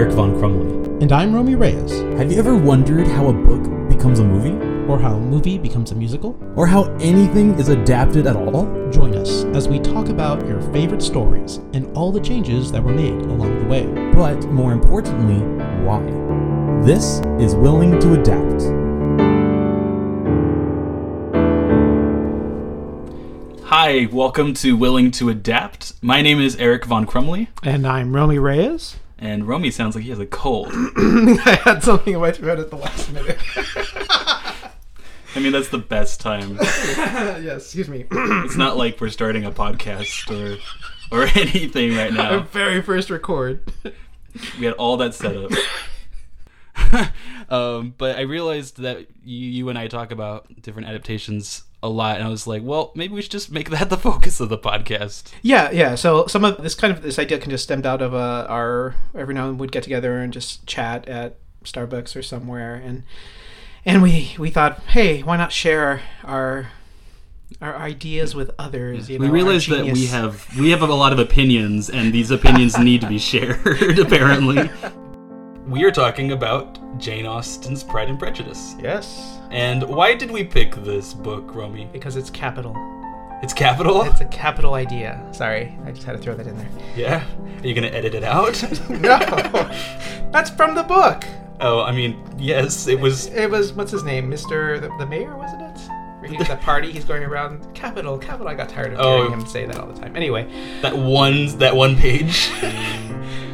Eric Von Crumley. And I'm Romi Reyes. Have you ever wondered how a book becomes a movie? Or how a movie becomes a musical? Or how anything is adapted at all? Join us as we talk about your favorite stories and all the changes that were made along the way. But more importantly, why? This is Willing to Adapt. Hi, welcome to Willing to Adapt. My name is Eric Von Crumley. And I'm Romi Reyes. And Romi sounds like he has a cold. I had something in my throat at the last minute. I mean, that's the best time. yes, excuse me. it's not like we're starting a podcast or or anything right now. Our very first record. We had all that set up. um, but I realized that you, you and I talk about different adaptations a lot, and I was like, well, maybe we should just make that the focus of the podcast. Yeah, yeah. So some of this kind of this idea can just stemmed out of uh, our every now and then we'd get together and just chat at Starbucks or somewhere, and and we we thought, hey, why not share our our ideas with others? You know, we our realized that we have we have a lot of opinions, and these opinions need to be shared. Apparently, we are talking about Jane Austen's Pride and Prejudice. yes And why did we pick this book, Romi? because it's capital. It's capital. It's a capital idea. Sorry, I just had to throw that in there. Yeah. Are you gonna edit it out? No, that's from the book. oh, I mean, yes, it was. It was what's his name, Mister the, the Mayor, wasn't it? Where he's at party, he's going around capital, capital. I got tired of Oh. hearing him say that all the time. Anyway, That one, that one page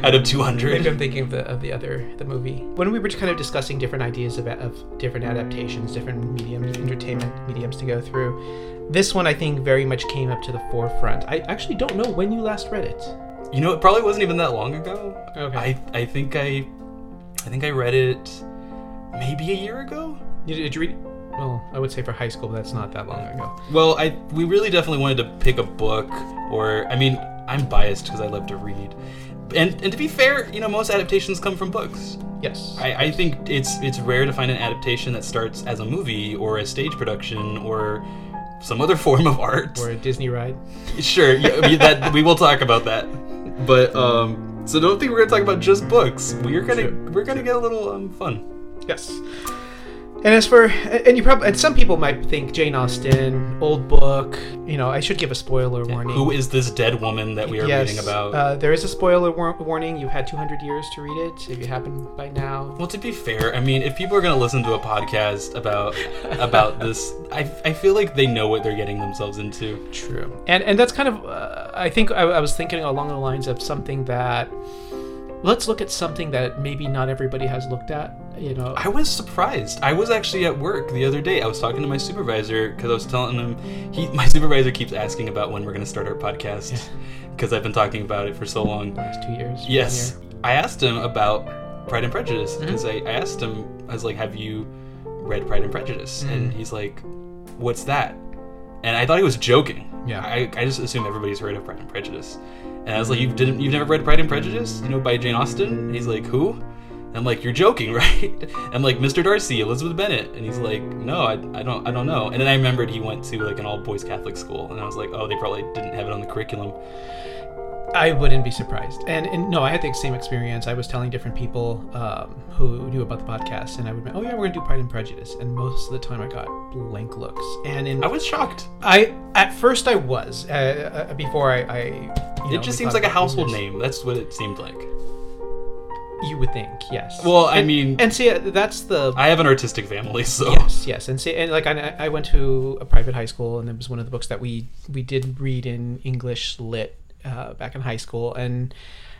out of 200. maybe. I'm thinking of the of the other the movie when we were just kind of discussing different ideas of, of different adaptations, different mediums, entertainment mediums to go through. This one, I think, very much came up to the forefront. I actually don't know when you last read it. You know, it probably wasn't even that long ago. Okay. I, I think I, I think I read it maybe a year ago. Did, did you read? Well, I would say for high school, but that's not that long ago. Well, I we really definitely wanted to pick a book, or I mean, I'm biased because I love to read, and and to be fair, you know, most adaptations come from books. Yes. I, I think it's it's rare to find an adaptation that starts as a movie or a stage production or some other form of art. or a Disney ride. Sure, yeah, that we will talk about that, but um, so don't think we're gonna talk about just books. We're gonna Sure. we're gonna get a little um fun. Yes. And as for and you probably and some people might think Jane Austen, old book. You know, I should give a spoiler warning. Who is this dead woman that we are yes, reading about? Uh, there is a spoiler war- warning. You've had 200 years to read it. If you happen by now, Well, to be fair, I mean, if people are gonna listen to a podcast about about this, I, I feel like they know what they're getting themselves into. True. And and that's kind of uh, I think I, I was thinking along the lines of something that let's look at something that maybe not everybody has looked at. You know, I was surprised. I was actually at work the other day. I was talking to my supervisor because I was telling him he my supervisor keeps asking about when we're gonna start our podcast because I've been talking about it for so long. last two years. Yes, year. I asked him about Pride and Prejudice because mm-hmm. I, I asked him I was like, "Have you read Pride and Prejudice?" And mm-hmm. he's like, "What's that?" And I thought he was joking. Yeah. I, I just assume everybody's heard of Pride and Prejudice. And I was like, mm-hmm. "You didn't? You've never read Pride and Prejudice? You know, by Jane Austen?" And he's like, "Who?" And I'm like, "You're joking, right?" I'm like, "Mr. Darcy, Elizabeth Bennet," and he's like, "No, I, I don't I don't know." And then I remembered he went to like an all boys Catholic school, and I was like, "Oh, they probably didn't have it on the curriculum." I wouldn't be surprised. And, and no, I had the same experience. I was telling different people um, who knew about the podcast, and I would, be, oh yeah, we're gonna do Pride and Prejudice. And most of the time, I got blank looks. And in I was shocked. I at first I was uh, uh, before I. I you know, It just seems like a household name. That's what it seemed like. You would think, yes. Well, I And- mean- and see, uh, that's the I have an artistic family, so yes, yes, and see, and like I, I went to a private high school, and it was one of the books that we we did read in English lit uh, back in high school, and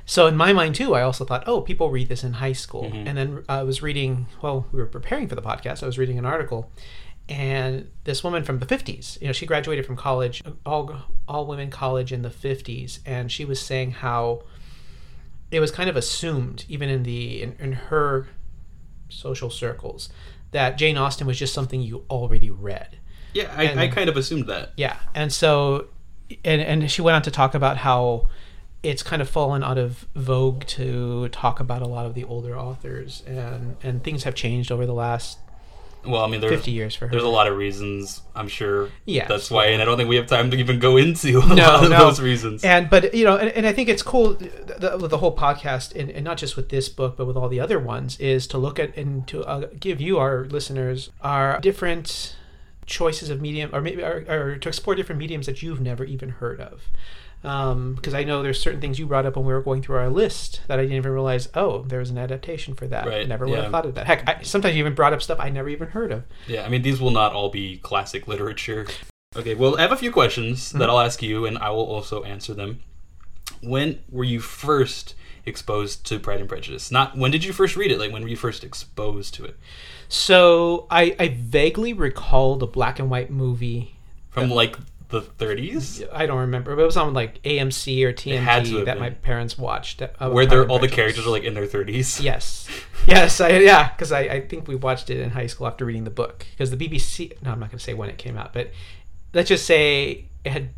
so in my mind too, I also thought, oh, people read this in high school, Mm-hmm. and then I was reading. Well, we were preparing for the podcast. I was reading an article, and this woman from the 50s, you know, she graduated from college, all all women college in the 50s, and she was saying how it was kind of assumed, even in the in, in her social circles, that Jane Austen was just something you already read. yeah, I, And- I kind of assumed that. Yeah, and so, and and she went on to talk about how it's kind of fallen out of vogue to talk about a lot of the older authors, and and things have changed over the last Well, I mean, there, 50 years for her. there's a lot of reasons. I'm sure. Yeah, That's why, and I don't think we have time to even go into a No, lot of no. those reasons. and but you know and, and i think it's cool the, the, the whole podcast and, and not just with this book but with all the other ones is to look at and to uh, give you our listeners our different choices of medium or maybe or, or to explore different mediums that you've never even heard of because I know there's certain things you brought up when we were going through our list that I didn't even realize. Oh, there was an adaptation for that. Right, Never would yeah. have thought of that. Heck, I, sometimes you even brought up stuff I never even heard of. Yeah, I mean, these will not all be classic literature. Okay, well, I have a few questions Mm-hmm. that I'll ask you, and I will also answer them. When were you first exposed to Pride and Prejudice? Not when did you first read it? Like when were you first exposed to it? So I, I vaguely recall the black and white movie From like the 30s, I don't remember, but it was on like AMC or TNT that my parents watched. Uh, where they're all the characters are like in their 30s. Yes, yes, I, yeah, because I, I think we watched it in high school after reading the book because the BBC. No, I'm not going to say when it came out, but let's just say it had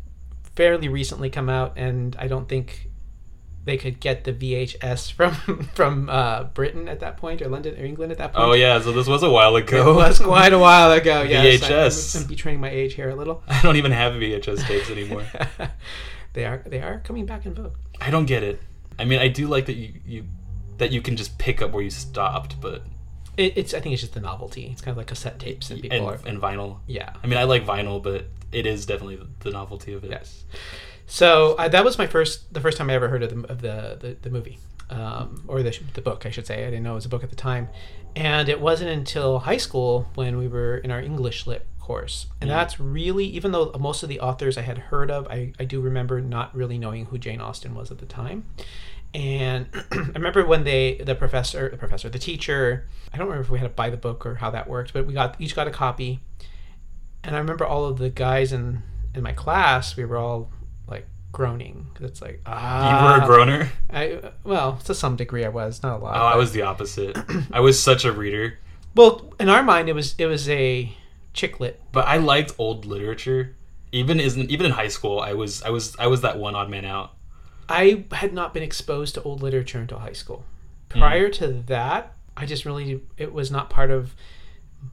fairly recently come out, and I don't think they could get the VHS from from uh, Britain at that point or London or England at that point. Oh yeah, so this was a while ago. It was quite a while ago. Yes, VHS. I'm, I'm betraying my age here a little. I don't even have VHS tapes anymore. they are they are coming back in vogue. I don't get it. I mean, I do like that you, you that you can just pick up where you stopped, but It, it's I think it's just the novelty. It's kind of like cassette tapes, and people and, are and vinyl. yeah. I mean, I like vinyl, but it is definitely the, the novelty of it. Yes. So uh, that was my first, the first time I ever heard of the of the the, the movie, um, or the the book, I should say. I didn't know it was a book at the time, and it wasn't until high school when we were in our English lit course, and that's really even though most of the authors I had heard of, I I do remember not really knowing who Jane Austen was at the time. And I remember when they, the professor, the professor, the teacher, I don't remember if we had to buy the book or how that worked, but we got each got a copy. And I remember all of the guys in in my class, we were all groaning. It's like ah. You ah, were a groaner. I well, to some degree, I was not a lot. Oh, I was the opposite. I was such a reader, well in our mind. It was it was a chick lit. but I liked old literature. Even isn't even in high school, I was I was I was that one odd man out. I had not been exposed to old literature until high school. Hmm. Prior to that, I just really it was not part of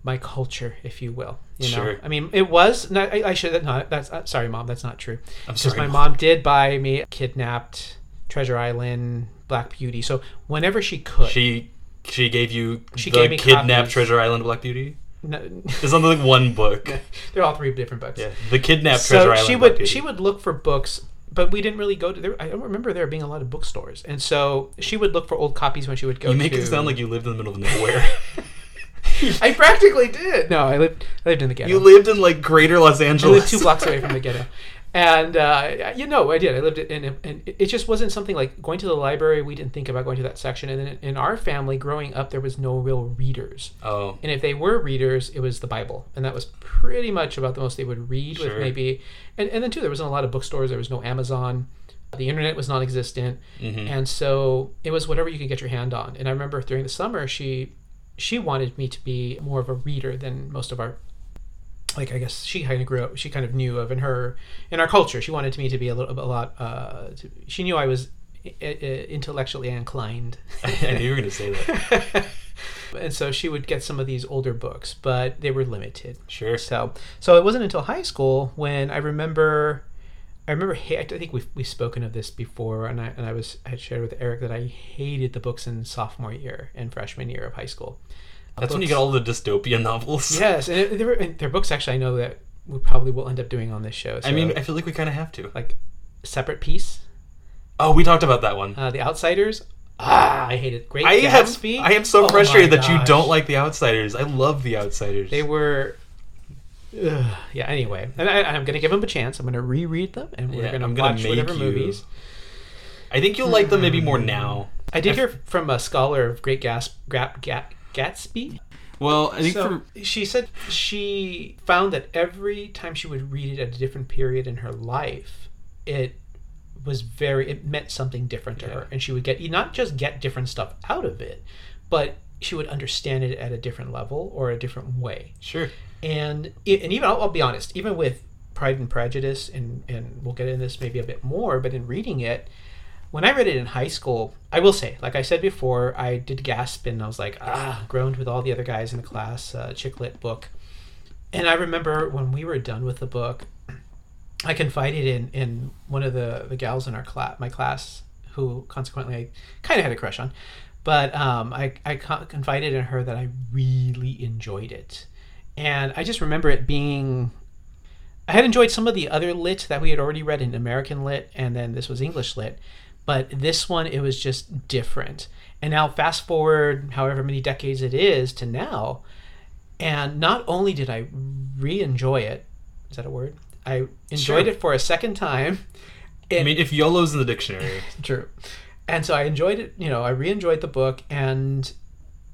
my culture, if you will. You know, Sure. I mean, it was. No, I, I should. No, that's uh, sorry, mom. That's not true. I'm Because sorry. my mom did buy me Kidnapped, Treasure Island, Black Beauty. So whenever she could, She she gave you She the gave me kidnapped copies. Treasure Island Black Beauty. no, There's only like one book. they're all three different books. Yeah, the kidnapped Treasure so Island. she Black would Beauty. she would look for books but we didn't really go to there i don't remember there being a lot of bookstores and so she would look for old copies when she would go You make to it sound like you lived in the middle of nowhere. i practically did no i lived i lived in the ghetto you lived in like Greater Los i Angeles. lived two blocks away from the ghetto and uh, you know i did i lived in and it just wasn't something like going to the library we didn't think about going to that section and then in our family growing up there was no real readers Oh, and if they were readers, it was the Bible, and that was pretty much about the most they would read. Sure. With maybe, and, and then too, there wasn't a lot of bookstores. There was no Amazon. The internet was non-existent, Mhm. and so it was whatever you could get your hand on. And I remember during the summer, she she wanted me to be more of a reader than most of our. Like I guess she kind of grew up. She kind of knew of in her in our culture. She wanted me to be a little a lot. Uh, to, she knew I was intellectually inclined. I knew you were gonna say that. and so she would get some of these older books, but they were limited. Sure. So, so it wasn't until high school when I remember, I remember, I think we've, we've spoken of this before, and I, and I was, I had shared with Eric that I hated the books in sophomore year and freshman year of high school. Uh, That's when you get all the dystopian novels. Yes, and it, they were, and they're books actually I know that we probably will end up doing on this show. I mean, I feel like we kind of have to. like, Separate Peace, Oh, we talked about that one. uh, The Outsiders. Ah, I hated Great I am, Gatsby. I am so Oh frustrated that you don't like The Outsiders. I love The Outsiders. They were. Ugh, yeah. Anyway, and I, I'm gonna give them a chance. I'm gonna reread them, and we're Yeah, gonna I'm gonna watch make whatever you- movies. I think you'll like them maybe more now. I did hear from a scholar of Great Gas, Gat, Gat, Gatsby. Well, I think So for she said she found that every time she would read it at a different period in her life, it was very it meant something different to Yeah. her, and she would get not just get different stuff out of it, but she would understand it at a different level or a different way. sure. And it, and even I'll, I'll be honest, even with Pride and Prejudice, and and we'll get into this maybe a bit more, but in reading it, when I read it in high school, I will say, like I said before, I did gasp and I was like, ah, groaned with all the other guys in the class, uh, chick lit book. And I remember when we were done with the book, I confided in in one of the the gals in our class, my class, who consequently I kind of had a crush on, but um, I I confided in her that I really enjoyed it, and I just remember it being. I had enjoyed some of the other lit that we had already read in American lit, and then this was English lit, but this one it was just different. And now fast forward however many decades it is to now, and not only did I re-enjoy it, is that a word? I enjoyed Sure. it for a second time. I mean, if YOLO's in the dictionary, True. And so I enjoyed it, you know, I re enjoyed the book. And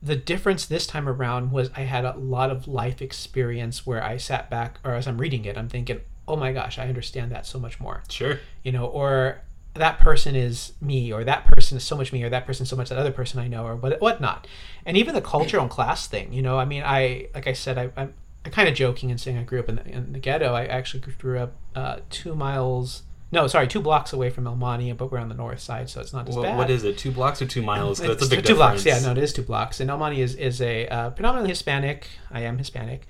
the difference this time around was I had a lot of life experience where I sat back, or as I'm reading it, I'm thinking, oh my gosh, I understand that so much more, sure. you know, or that person is me, or that person is so much me, or that person is so much that other person I know, or what whatnot. And even the cultural and class thing, you know, I mean, I, like I said, I, I'm, I'm kind of joking and saying I grew up in the, in the ghetto. I actually grew up uh, two miles, no, sorry, two blocks away from El Monte, but we're on the north side, so it's not as What, bad. what is it? Two blocks or two miles? That's a It's big two difference. blocks. Yeah, no, it is two blocks. And El Monte is is a uh, predominantly Hispanic. I am Hispanic.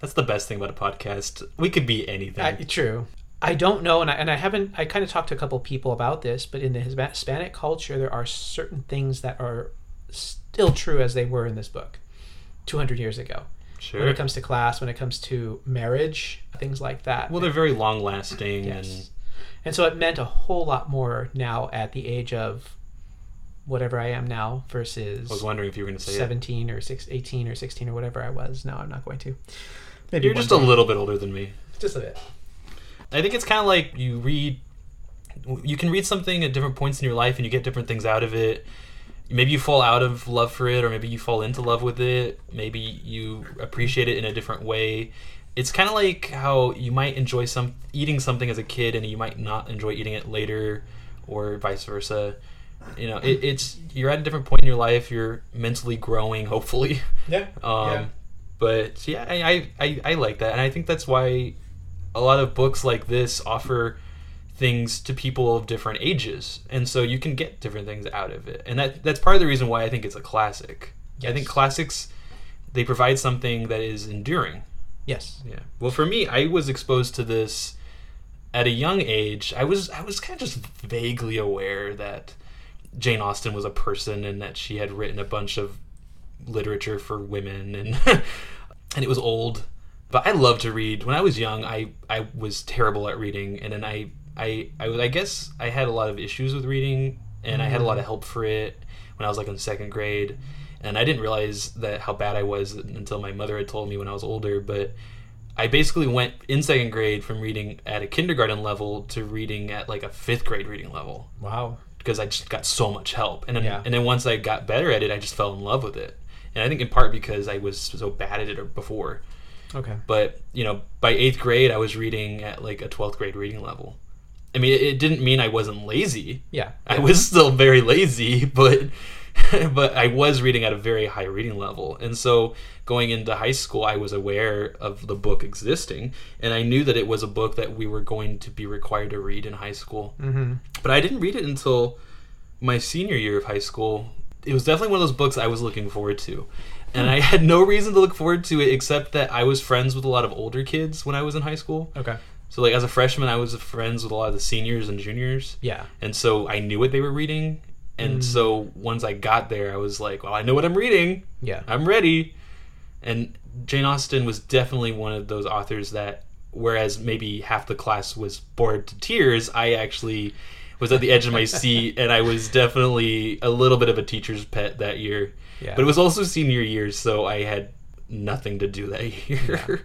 That's the best thing about a podcast. We could be anything. I, true. I don't know, and I, and I haven't. I kind of talked to a couple people about this, but in the Hispanic culture, there are certain things that are still true as they were in this book, two hundred years ago. Sure. When it comes to class, when it comes to marriage, things like that. Well, they're very long lasting Yes. And so it meant a whole lot more now at the age of whatever I am now versus I was wondering if you were going to say it. 17 or 6, 18 or 16 or whatever I was. No, I'm not going to. Maybe You're just a little bit older than me. just a bit. I think it's kind of like you read, you can read something at different points in your life and you get different things out of it. Maybe you fall out of love for it, or maybe you fall into love with it. Maybe you appreciate it in a different way. It's kind of like how you might enjoy some eating something as a kid, and you might not enjoy eating it later, or vice versa. You know, it, it's you're at a different point in your life. You're mentally growing, hopefully. Yeah. Um, Yeah. But yeah, I, I, I, I like that, and I think that's why a lot of books like this offer things to people of different ages, and so you can get different things out of it, and that that's part of the reason why I think it's a classic. I think classics they provide something that is enduring. Yes. Yeah. Well, for me, I was exposed to this at a young age. I was I was kind of just vaguely aware that Jane Austen was a person and that she had written a bunch of literature for women and and it was old. But I loved to read. When I was young, I I was terrible at reading, and then I I I, I guess I had a lot of issues with reading, and I had a lot of mm. help for it when I was like in second grade. And I didn't realize that how bad I was until my mother had told me when I was older. But I basically went in second grade from reading at a kindergarten level to reading at like a fifth grade reading level Wow. because I just got so much help. And then, Yeah. and then once I got better at it, I just fell in love with it. And I think in part because I was so bad at it before. Okay. But you know, by eighth grade, I was reading at like a twelfth grade reading level. I mean, it, it didn't mean I wasn't lazy. Yeah. I was still very lazy, but but I was reading at a very high reading level. And so going into high school, I was aware of the book existing, and I knew that it was a book that we were going to be required to read in high school. Mm-hmm. But I didn't read it until my senior year of high school. It was definitely one of those books I was looking forward to. And I had no reason to look forward to it except that I was friends with a lot of older kids when I was in high school. Okay. So like as a freshman, I was friends with a lot of the seniors and juniors Yeah. and so I knew what they were reading. And Mm. so once I got there, I was like, "Well, I know what I'm reading. Yeah. I'm ready." And Jane Austen was definitely one of those authors that, whereas maybe half the class was bored to tears, I actually was at the edge of my seat, and I was definitely a little bit of a teacher's pet that year. Yeah. But it was also senior year, so I had nothing to do that year.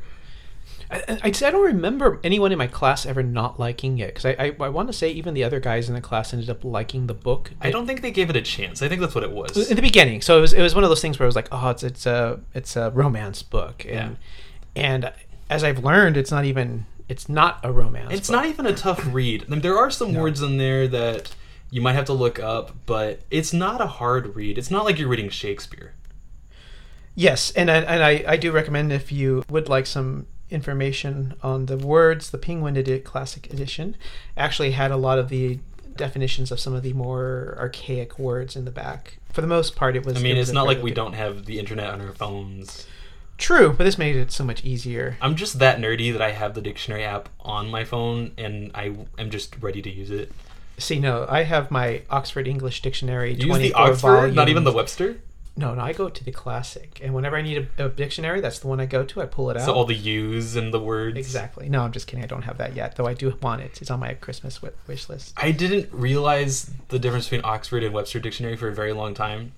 I, I, I don't remember anyone in my class ever not liking it because I, I, I want to say even the other guys in the class ended up liking the book. I don't think they gave it a chance. I think that's what it was. in the beginning. So it was it was one of those things where it was like, oh, it's it's a it's a romance book, and and as I've learned, it's not even it's not a romance. It's book. not even a tough read. I mean, there are some No. words in there that you might have to look up, but it's not a hard read. It's not like you're reading Shakespeare. Yes, and I, and I, I do recommend if you would like some information on the words, the Penguin Edit Classic Edition actually had a lot of the definitions of some of the more archaic words in the back. For the most part, it was. I mean, it it's not like we don't have the internet on our phones. True, but this made it so much easier. I'm just that nerdy that I have the dictionary app on my phone and I am just ready to use it. See, no, I have my Oxford English Dictionary. Use the 24 Oxford, not even the. Webster. No, no, I go to the classic, and whenever I need a, a dictionary, that's the one I go to. I pull it out. So all the U's and the words. Exactly. No, I'm just kidding. I don't have that yet, though. I do want it. It's on my Christmas wish list. I didn't realize the difference between Oxford and Webster dictionary for a very long time.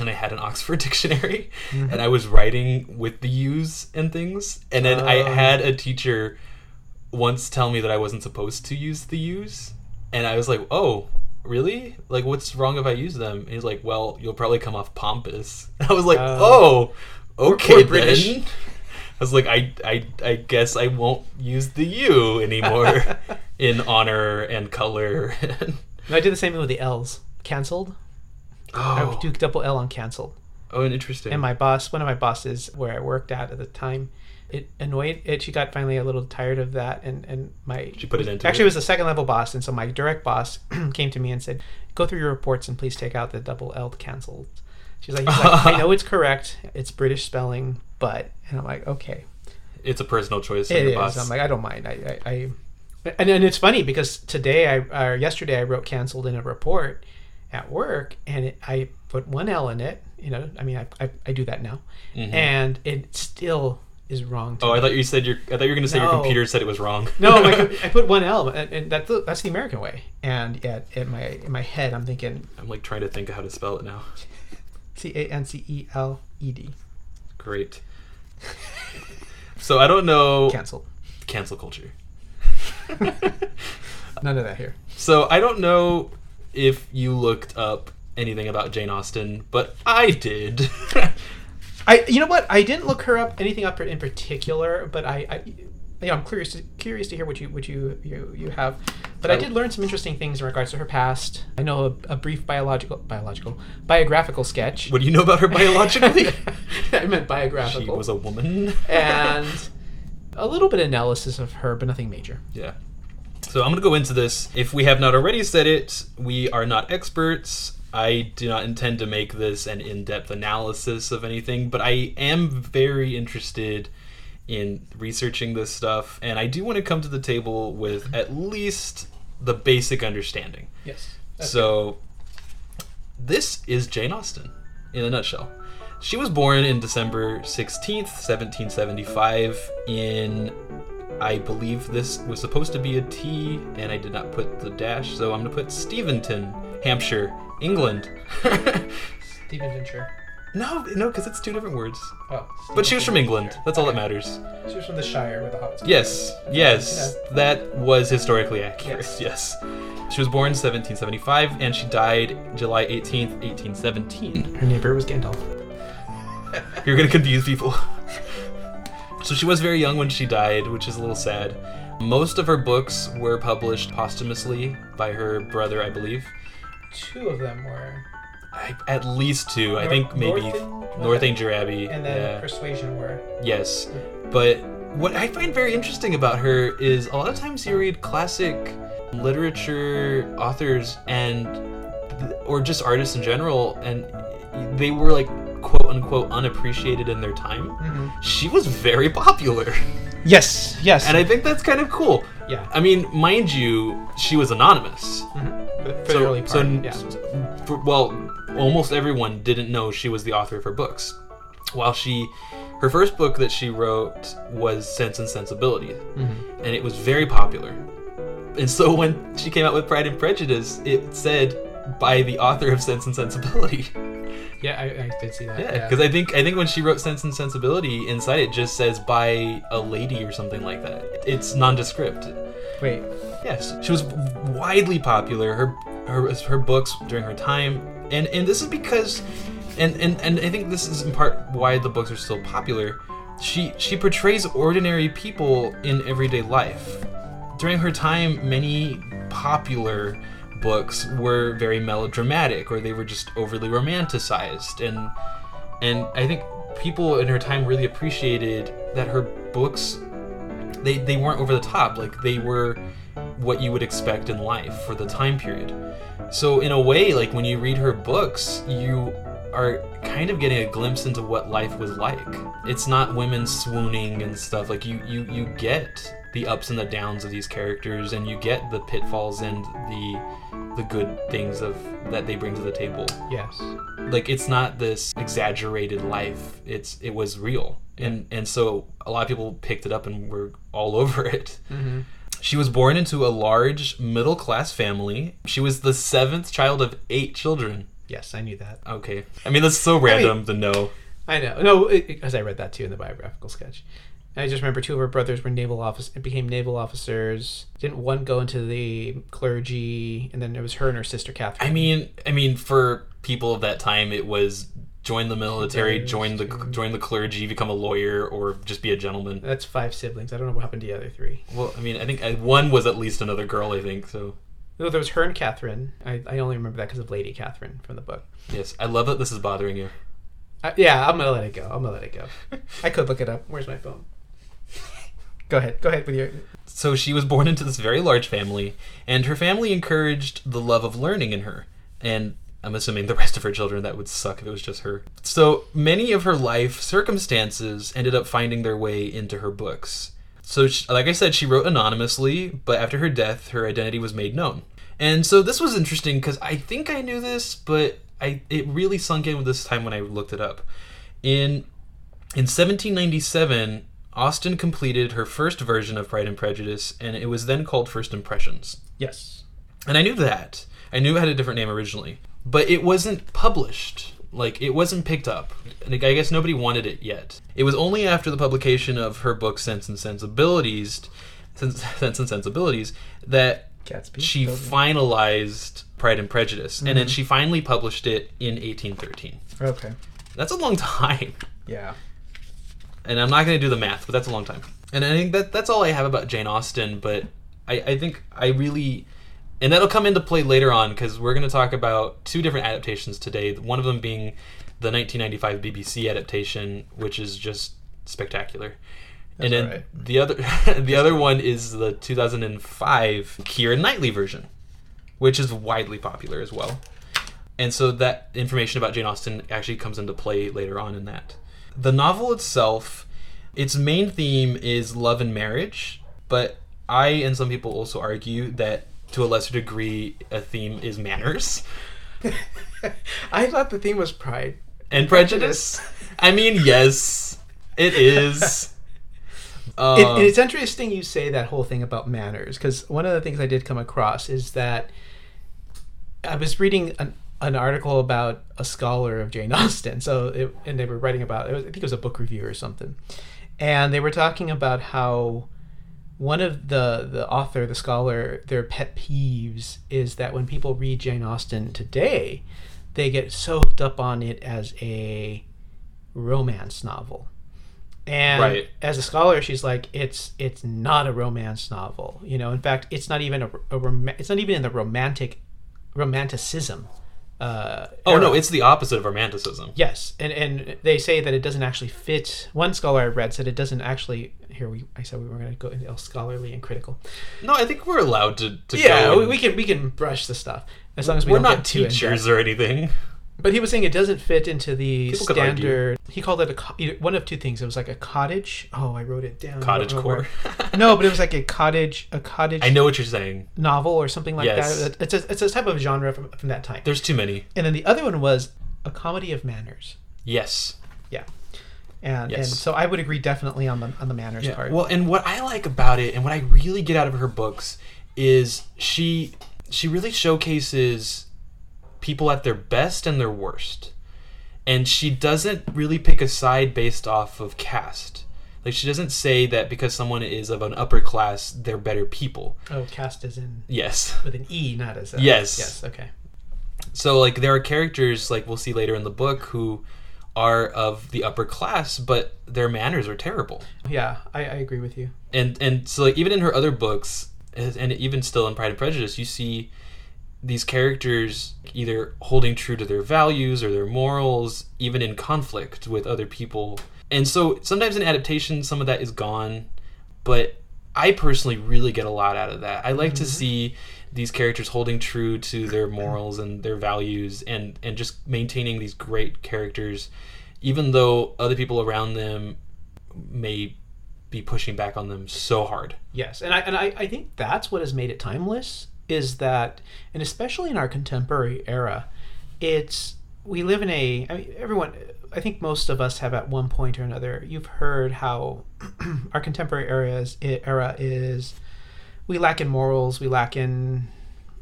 And I had an Oxford dictionary Mm-hmm. and I was writing with the U's and things. And then I Oh. had a teacher once tell me that I wasn't supposed to use the U's. And I was like, oh, really? Like, what's wrong if I use them? And he's like, well, you'll probably come off pompous. I was like, Oh. oh, okay, Or British. then. I was like, I, I, I guess I won't use the U anymore in honor and color. No, I did the same thing with the L's. Cancelled. I oh, would do double L on canceled. oh, interesting. And my boss, one of my bosses where I worked at at the time, it annoyed it. She got finally a little tired of that, and and my She put it into actually it? it was the second level boss, and so my direct boss came to me and said, "Go through your reports and please take out the double L canceled She's like, like, "I know it's correct. It's British spelling, but," and I'm like, "Okay." it's a personal choice It your is. boss. I'm like, I don't mind. I, I, I and, and it's funny because today I or yesterday I wrote canceled in a report at work, and it, I put one L in it. You know, I mean, I, I, I do that now, Mhm. and it still is wrong. Oh, I thought you said your. I thought you were going to say your computer said it was wrong. no, my, I put one L, and, and that's the, that's the American way. And yet, in my in my head, I'm thinking I'm like trying to think of how to spell it now. C A N C E L E D. Great. so I don't know Canceled. cancel culture. None of that here. So I don't know if you looked up anything about Jane Austen, but I did. I, you know what? I didn't look her up anything up in particular, but I, I you know, I'm curious to, curious to hear what you what you you, you have. But I I- did learn some interesting things in regards to her past. I know a, a brief biological biological biographical sketch. what do you know about her biologically? I meant biographical. she was a woman. and a little bit of analysis of her, but nothing major. Yeah. So I'm going to go into this. If we have not already said it, we are not experts. I do not intend to make this an in depth analysis of anything, but I am very interested in researching this stuff, and I do want to come to the table with mm-hmm. at least the basic understanding. Yes. So, this is Jane Austen in a nutshell. She was born in December 16th, 1775, in, I believe this was supposed to be a T, and I did not put the dash, so I'm going to put Steventon, Hampshire, England. Stephen Venture. no, no, because it's two different words. Oh, But she was from England. That's all that matters. She was from the Shire where the hobbits. came Yes, from. yes, Yeah. that was historically accurate. Yes. Yes. She was born 1775 and she died July 18th, 1817. Her neighbor was Gandalf. You're gonna confuse people. so she was very young when she died, which is a little sad. Most of her books were published posthumously by her brother, I believe. Two of them were, I, at least two. I think maybe Northanger- Northanger Abbey. and then yeah. Persuasion were. Yes, but what I find very interesting about her is a lot of times you read classic literature authors and or just artists in general and they were like quote unquote unappreciated in their time. Mm-hmm. She was very popular. Yes. Yes. And I think that's kind of cool. yeah. I mean, mind you, she was anonymous. Mm-hmm. So, part. so yeah. for- well, almost everyone didn't know she was the author of her books. While she, her first book that she wrote was Sense and Sensibility, Mhm. and it was very popular. And so when she came out with Pride and Prejudice, it said by the author of Sense and Sensibility. Yeah, I, I did see that. Yeah, because I think I think when she wrote Sense and Sensibility, inside it just says by a lady or something like that. It's nondescript. Wait. Yes, she was widely popular. Her her her books during her time, and and this is because, and and and I think this is in part why the books are still popular. She she portrays ordinary people in everyday life. During her time, many popular books were very melodramatic, or they were just overly romanticized, and and I think people in her time really appreciated that her books they they weren't over the top like they were what you would expect in life for the time period. So in a way, like when you read her books, you are kind of getting a glimpse into what life was like. It's not women swooning and stuff. Like you you you get the ups and the downs of these characters and you get the pitfalls and the the good things of that they bring to the table. Yes. Like it's not this exaggerated life. It's it was real. And and so a lot of people picked it up and were all over it. Mm-hmm. She was born into a large middle class family. She was the seventh child of eight children. Yes, I knew that. Okay. I mean, that's so random to know. I know. No, because I read that too in the biographical sketch. And I just remember two of her brothers were naval office It became naval officers. Didn't one go into the clergy, and then it was her and her sister Catherine. I mean, I mean, for people of that time, it was join the military, join the join the clergy, become a lawyer, or just be a gentleman. that's five siblings. I don't know what happened to the other three. Well, I mean, I think uh, one was at least another girl. I think so. No, there was her and Catherine. I, I only remember that because of Lady Catherine from the book. Yes, I love that this is bothering you. Uh, yeah, I'm gonna let it go. I'm gonna let it go. I could look it up. Where's my phone? Go ahead. Go ahead with your. So she was born into this very large family, and her family encouraged the love of learning in her. And I'm assuming the rest of her children that would suck if it was just her. So many of her life circumstances ended up finding their way into her books. So, she, like I said, she wrote anonymously, but after her death, her identity was made known. And so this was interesting because I think I knew this, but I it really sunk in with this time when I looked it up. In in 1797, Austen completed her first version of Pride and Prejudice, and it was then called First Impressions. Yes. And I knew that. I knew it had a different name originally, but it wasn't published. Like it wasn't picked up. Like, I guess nobody wanted it yet. It was only after the publication of her book Sense and Sensibilities, Sense, Sense and Sensibilities, that Gatsby. she finalized Pride and Prejudice, and then mm-hmm. she finally published it in 1813. Okay. That's a long time Yeah. And I'm not going to do the math, but that's a long time. And I think that that's all I have about Jane Austen. But I, I think I really, and that'll come into play later on because we're going to talk about two different adaptations today. One of them being the 1995 BBC adaptation, which is just spectacular. That's and then alright. the other, the other one is the 2005 Keira Knightley version, which is widely popular as well. And so that information about Jane Austen actually comes into play later on in that. The novel itself, its main theme is love and marriage, but I and some people also argue that to a lesser degree, a theme is manners I thought the theme was pride. and prejudice. I mean, yes, it is. Um, and it's interesting you say that whole thing about manners because one of the things I did come across is that I was reading an, an article about a scholar of Jane Austen. So, it, and they were writing about, it was, I think it was a book review or something. And they were talking about how one of the, the author, the scholar, their pet peeves is that when people read Jane Austen today, they get so hooked up on it as a romance novel. And Right. as a scholar, she's like, it's it's not a romance novel. You know, in fact, it's not even a, a rom- it's not even in the romantic romanticism. Uh, oh no, it's the opposite of romanticism. yes, and and they say that it doesn't actually fit. One scholar I read said it doesn't actually. Here we, I said we were going to go into all scholarly and critical. No, I think we're allowed to, to Yeah, we, we can we can brush the stuff as long as we we're don't not get too teachers or anything. But he was saying it doesn't fit into the People could argue. standard. He called it a co- either- one of two things. It was like a cottage. Oh, I wrote it down. I Cottage don't core. no, but it was like a cottage, a cottage I know what you're saying. novel or something like Yes. that. It's a, it's a type of genre from, from that time. There's too many. And then the other one was a comedy of manners. Yes. Yeah, and and so I would agree definitely on the on the manners part. Well, and what I like about it, and what I really get out of her books, is she she really showcases people at their best and their worst, and she doesn't really pick a side based off of caste. Like she doesn't say that because someone is of an upper class, they're better people. oh, caste is in Yes. with an e, not as a Yes. Yes. Okay. So like there are characters like we'll see later in the book who are of the upper class, but their manners are terrible. Yeah, I, I agree with you. and and so like even in her other books and even still in pride and prejudice you see these characters either holding true to their values or their morals even in conflict with other people and so sometimes in adaptation some of that is gone but I personally really get a lot out of that. I like to mm-hmm. see these characters holding true to their morals and their values and and just maintaining these great characters even though other people around them may be pushing back on them so hard. Yes, and I and I, I think that's what has made it timeless is that, and especially in our contemporary era, it's we live in a. I mean, everyone. I think most of us have at one point or another. You've heard how our contemporary era is, era is we lack in morals, we lack in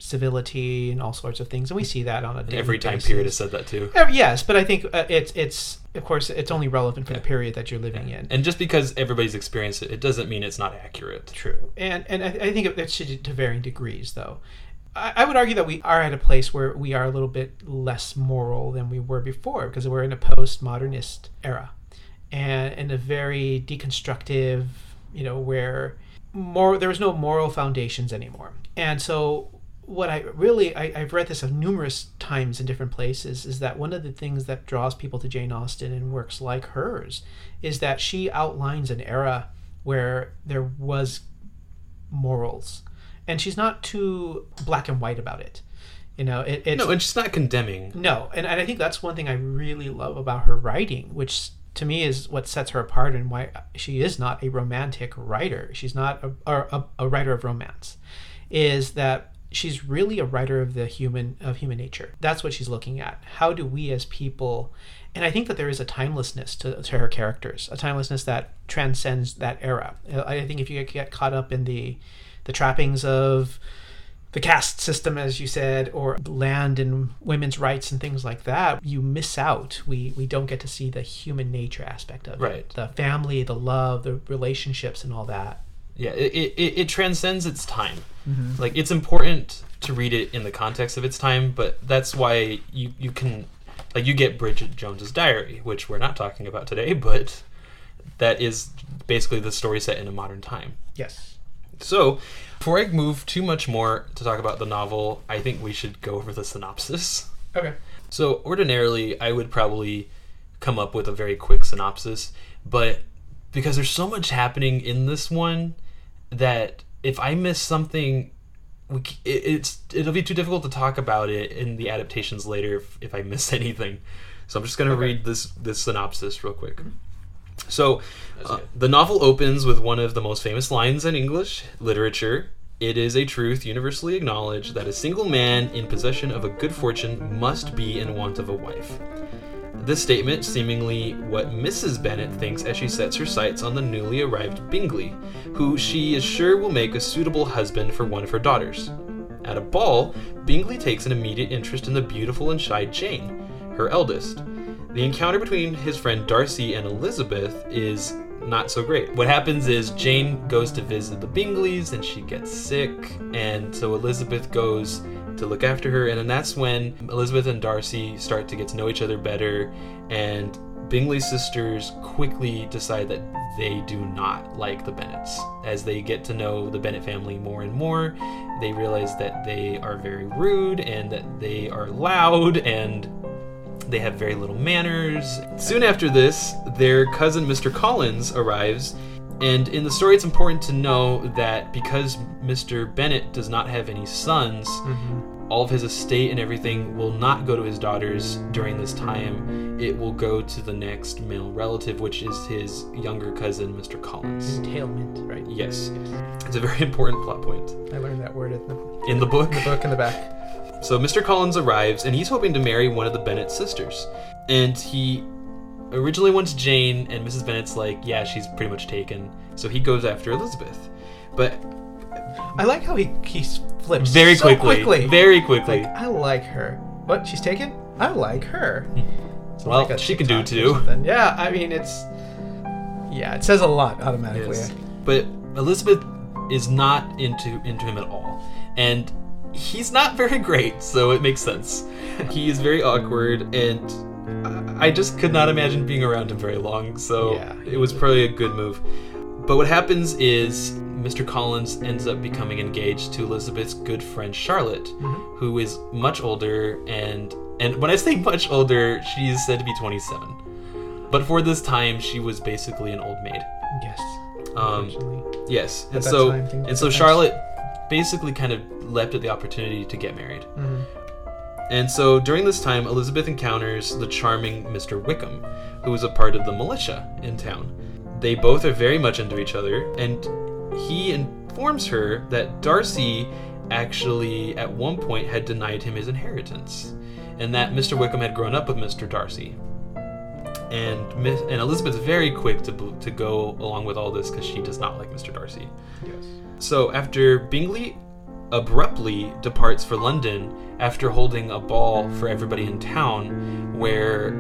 civility, and all sorts of things, and we see that on a daily Every time basis. period has said that too. Yes, but I think uh, it's it's of course it's only relevant for the period that you're living in. And just because everybody's experienced it, it doesn't mean it's not accurate. True, and and I, I think it, it's to, to varying degrees, though. I, I would argue that we are at a place where we are a little bit less moral than we were before because we're in a postmodernist era, and in a very deconstructive, you know, where more there was no moral foundations anymore, and so what I really I, I've read this numerous times in different places is that one of the things that draws people to Jane Austen and works like hers is that she outlines an era where there was morals and she's not too black and white about it you know it, it's No, it's just not condemning. no, and, and I think that's one thing I really love about her writing, which to me is what sets her apart and why she is not a romantic writer. She's not a, a, a writer of romance. Is that she's really a writer of the human of human nature. That's what she's looking at. How do we as people and I think that there is a timelessness to, to her characters, a timelessness that transcends that era. Uh, I think if you get caught up in the the trappings of the caste system, as you said, or land and women's rights and things like that, you miss out. We we don't get to see the human nature aspect of it. Right. it, the family, the love, the relationships, and all that. Yeah, it, it, it transcends its time. Mm-hmm. Like it's important to read it in the context of its time, but that's why you you can like you get Bridget Jones's Diary, which we're not talking about today, but that is basically the story set in a modern time. Yes. So, before I move too much more to talk about the novel, I think we should go over the synopsis. Okay. So, ordinarily, I would probably come up with a very quick synopsis, but because there's so much happening in this one that if I miss something, we, it, it's it'll be too difficult to talk about it in the adaptations later if, if I miss anything. So I'm just gonna read this this synopsis real quick. So, uh, the novel opens with one of the most famous lines in English literature. It is a truth universally acknowledged that a single man in possession of a good fortune must be in want of a wife. This statement seemingly what Mrs. Bennet thinks as she sets her sights on the newly arrived Bingley, who she is sure will make a suitable husband for one of her daughters. At a ball, Bingley takes an immediate interest in the beautiful and shy Jane, her eldest. The encounter between his friend Darcy and Elizabeth is not so great. What happens is Jane goes to visit the Bingleys and she gets sick, and so Elizabeth goes to look after her, and then that's when Elizabeth and Darcy start to get to know each other better, and Bingley's sisters quickly decide that they do not like the Bennets. As they get to know the Bennet family more and more, they realize that they are very rude and that they are loud and they have very little manners. Soon after this, their cousin Mr. Collins arrives, and in the story, it's important to know that because Mr. Bennet does not have any sons, mm-hmm. all of his estate and everything will not go to his daughters during this time. It will go to the next male relative, which is his younger cousin, Mr. Collins. Entailment, right? Yes, it's a very important plot point I learned that word in the, in the book. the book in the back. So Mr. Collins arrives and he's hoping to marry one of the Bennet sisters. And he originally wants Jane, and Mrs. Bennet's like, yeah, she's pretty much taken. So he goes after Elizabeth. But I like how he he flips very so quickly, quickly. very quickly. Like, I like her. What? She's taken? I like her. Sounds Well, like she can do too. Yeah, I mean it's. Yeah, it says a lot automatically. Yes. But Elizabeth is not into into him at all. And he's not very great, so it makes sense. He is very awkward and I I just could not imagine being around him very long, so Yeah. it was probably a good move. But what happens is Mr. Collins ends up becoming engaged to Elizabeth's good friend Charlotte, Mm-hmm. who is much older and and when I say much older, she is said to be 27. But for this time, she was basically an old maid. Yes. Um. Yes, and so time, and so. Charlotte basically kind of leapt at the opportunity to get married. Mhm. And so during this time, Elizabeth encounters the charming Mr. Wickham, who is a part of the militia in town. They both are very much into each other, and he informs her that Darcy actually, at one point, had denied him his inheritance, and that Mr. Wickham had grown up with Mr. Darcy. And Miss, and Elizabeth's very quick to to go along with all this because she does not like Mr. Darcy. Yes. So after Bingley abruptly departs for London after holding a ball for everybody in town, where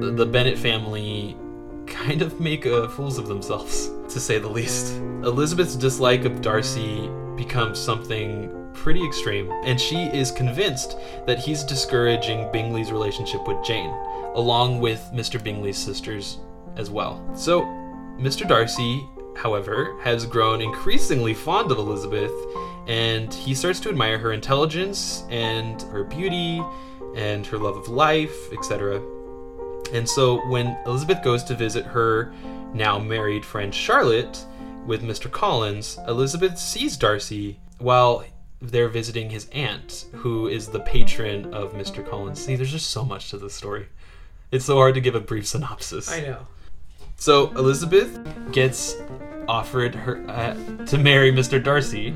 the the Bennet family kind of make uh, fools of themselves, to say the least. Elizabeth's dislike of Darcy becomes something pretty extreme, and she is convinced that he's discouraging Bingley's relationship with Jane, along with Mr. Bingley's sisters as well. So, Mr. Darcy, however, has grown increasingly fond of Elizabeth, and he starts to admire her intelligence and her beauty and her love of life, etc. And so when Elizabeth goes to visit her now married friend Charlotte with Mr. Collins, Elizabeth sees Darcy while they're visiting his aunt, who is the patron of Mr. Collins. See, there's just so much to this story. It's so hard to give a brief synopsis. I know. So Elizabeth gets offered her uh, to marry Mr. Darcy,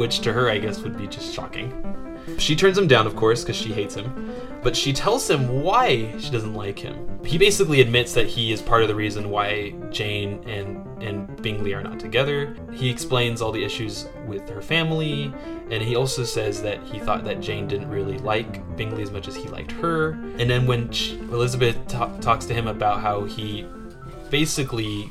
which to her I guess would be just shocking. She turns him down, of course, because she hates him. But she tells him why she doesn't like him. He basically admits that he is part of the reason why Jane and and Bingley are not together. He explains all the issues with her family, and he also says that he thought that Jane didn't really like Bingley as much as he liked her. And then when she, Elizabeth ta- talks to him about how he basically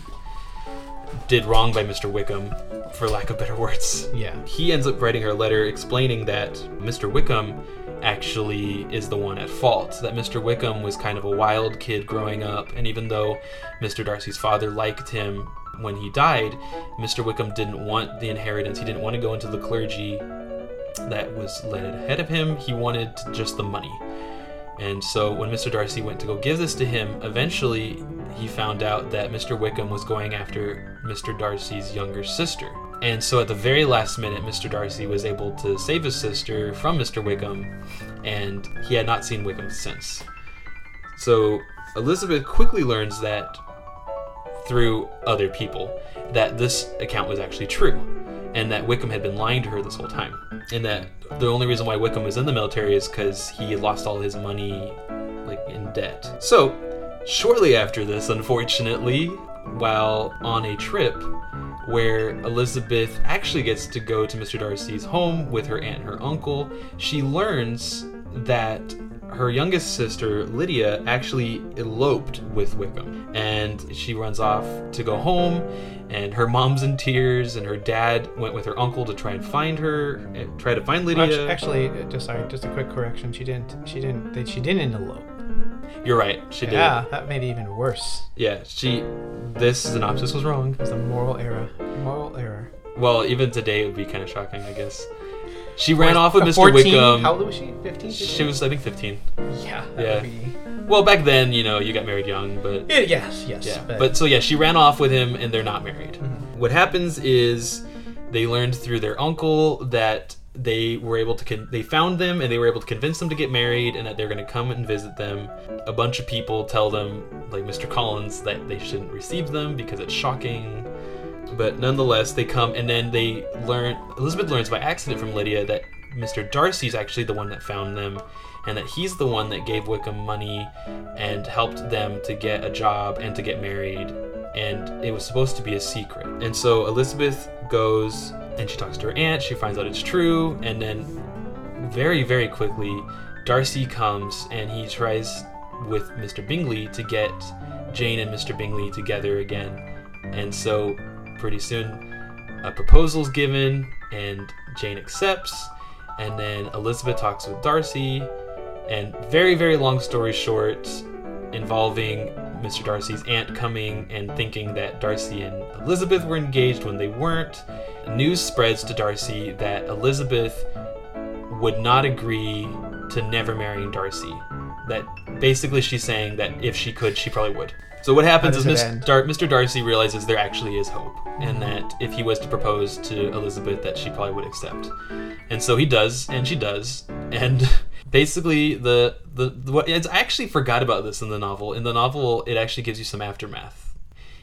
did wrong by Mr. Wickham, for lack of better words, Yeah. he ends up writing her a letter explaining that Mr. Wickham actually is the one at fault. That Mr. Wickham was kind of a wild kid growing up, and even though Mr. Darcy's father liked him when he died, Mr. Wickham didn't want the inheritance. He didn't want to go into the clergy that was led ahead of him. He wanted just the money. And so when Mr. Darcy went to go give this to him, eventually he found out that Mr. Wickham was going after Mr. Darcy's younger sister. And so at the very last minute, Mr. Darcy was able to save his sister from Mr. Wickham, and he had not seen Wickham since. So Elizabeth quickly learns that through other people that this account was actually true and that Wickham had been lying to her this whole time and that the only reason why Wickham was in the military is because he had lost all his money like in debt. So shortly after this, unfortunately, while on a trip where Elizabeth actually gets to go to Mr. Darcy's home with her aunt and her uncle, she learns that her youngest sister, Lydia, actually eloped with Wickham. And she runs off to go home, and her mom's in tears, and her dad went with her uncle to try and find her, and try to find Lydia. Actually, actually, just sorry, just a quick correction. She didn't. She didn't. She didn't elope. You're right, she did. Yeah, that made it even worse. Yeah, she. This synopsis was wrong. It was a moral error. Moral error. Well, even today it would be kind of shocking, I guess. She ran off with Mr. 14? Wickham. How old was she? 15? She was, I think, 15. Yeah. That Yeah. Would be... Well, back then, you know, you got married young, but Yeah, yes, yes. yeah. but, But so yeah, she ran off with him, and they're not married. Mhm. What happens is they learned through their uncle that they were able to con- they found them and they were able to convince them to get married and that they're going to come and visit them. A bunch of people tell them like mr collins that they shouldn't receive them because it's shocking. But nonetheless they come and then they learn elizabeth learns by accident from lydia that mr darcy's actually the one that found them and that he's the one that gave wickham money and helped them to get a job and to get married. And it was supposed to be a secret. And so Elizabeth goes and she talks to her aunt, she finds out it's true, and then very, very quickly, Darcy comes and he tries with Mr. Bingley to get Jane and Mr. Bingley together again. And so pretty soon a proposal's given and Jane accepts, and then Elizabeth talks with Darcy, and very, very long story short, involving Mr. Darcy's aunt coming and thinking that Darcy and Elizabeth were engaged when they weren't. News spreads to Darcy that Elizabeth would not agree to never marrying Darcy that basically she's saying that if she could, she probably would. So what happens is does it Miss end? Dar- Mr. Darcy realizes there actually is hope, and that if he was to propose to Elizabeth, that she probably would accept. And so he does, and she does, and basically the the, the what it's, I actually forgot about this in the novel. In the novel, it actually gives you some aftermath.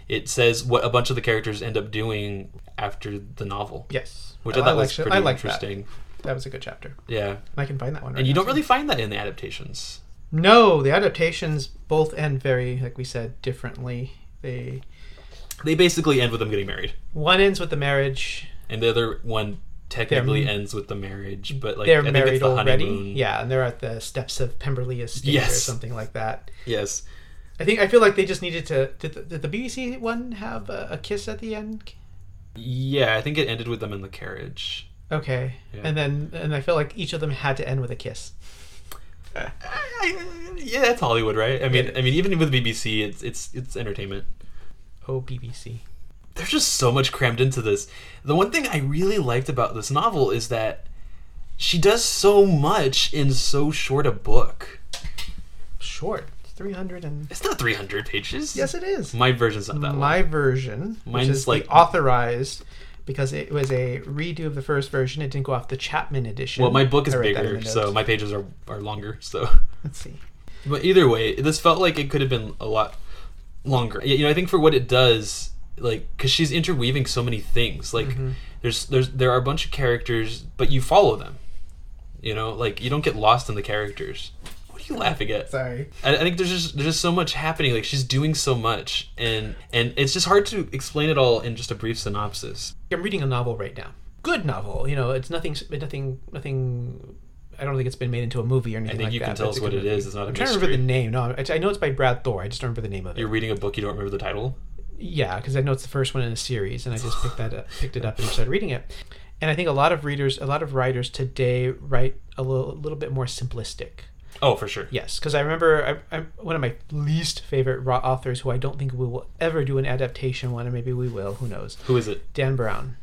It says what a bunch of the characters end up doing after the novel, Yes. which I thought was pretty I interesting. That. that was a good chapter. Yeah, and I can find that one. Right and you don't really find that in the adaptations. No, the adaptations both end very, like we said, differently. They They basically end with them getting married, one ends with the marriage. and the other one technically They're- ends with the marriage, but like they're I think married it's the already. honeymoon. Yeah, and they're at the steps of Pemberley Estate or something like that. Yes. I think I feel like they just needed to. Did the, did the BBC one have a, a kiss at the end? Yeah, I think it ended with them in the carriage. Okay, Yeah. and then and I feel like each of them had to end with a kiss. I, I, yeah, that's Hollywood, right? I mean, It I mean, even with BBC, it's it's it's entertainment. Oh, BBC. There's just so much crammed into this. The one thing I really liked about this novel is that she does so much in so short a book. Short, three hundred and. It's not 300 pages. Yes, it is. My version's not that long. My version, Mine's which is like- the authorized, because it was a redo of the first version. It didn't go off the Chapman edition. Well, my book is I wrote that in bigger, so my pages are, are longer. So, Let's see. but either way, this felt like it could have been a lot longer. You know, I think for what it does, like, because she's interweaving so many things. Like, Mm-hmm. there's there's there are a bunch of characters, but you follow them. You know, like you don't get lost in the characters. What are you laughing at? Sorry. I, I think there's just there's just so much happening. Like she's doing so much, and and it's just hard to explain it all in just a brief synopsis. I'm reading a novel right now. Good novel. You know, it's nothing. Nothing. Nothing. I don't think it's been made into a movie or anything like that. I think like you that. can but tell us what it movie. is. It's not a I'm trying to remember the name. No, I I know it's by Brad Thor. I just don't remember the name of it. You're reading a book, you don't remember the title. Yeah, because I know it's the first one in a series, and I just picked that up, picked it up, and started reading it. And I think a lot of readers, a lot of writers today write a little, a little bit more simplistic. Oh, for sure. Yes, because I remember I, I'm one of my least favorite raw authors who I don't think we will ever do an adaptation one, or maybe we will. Who knows? Who is it? Dan Brown.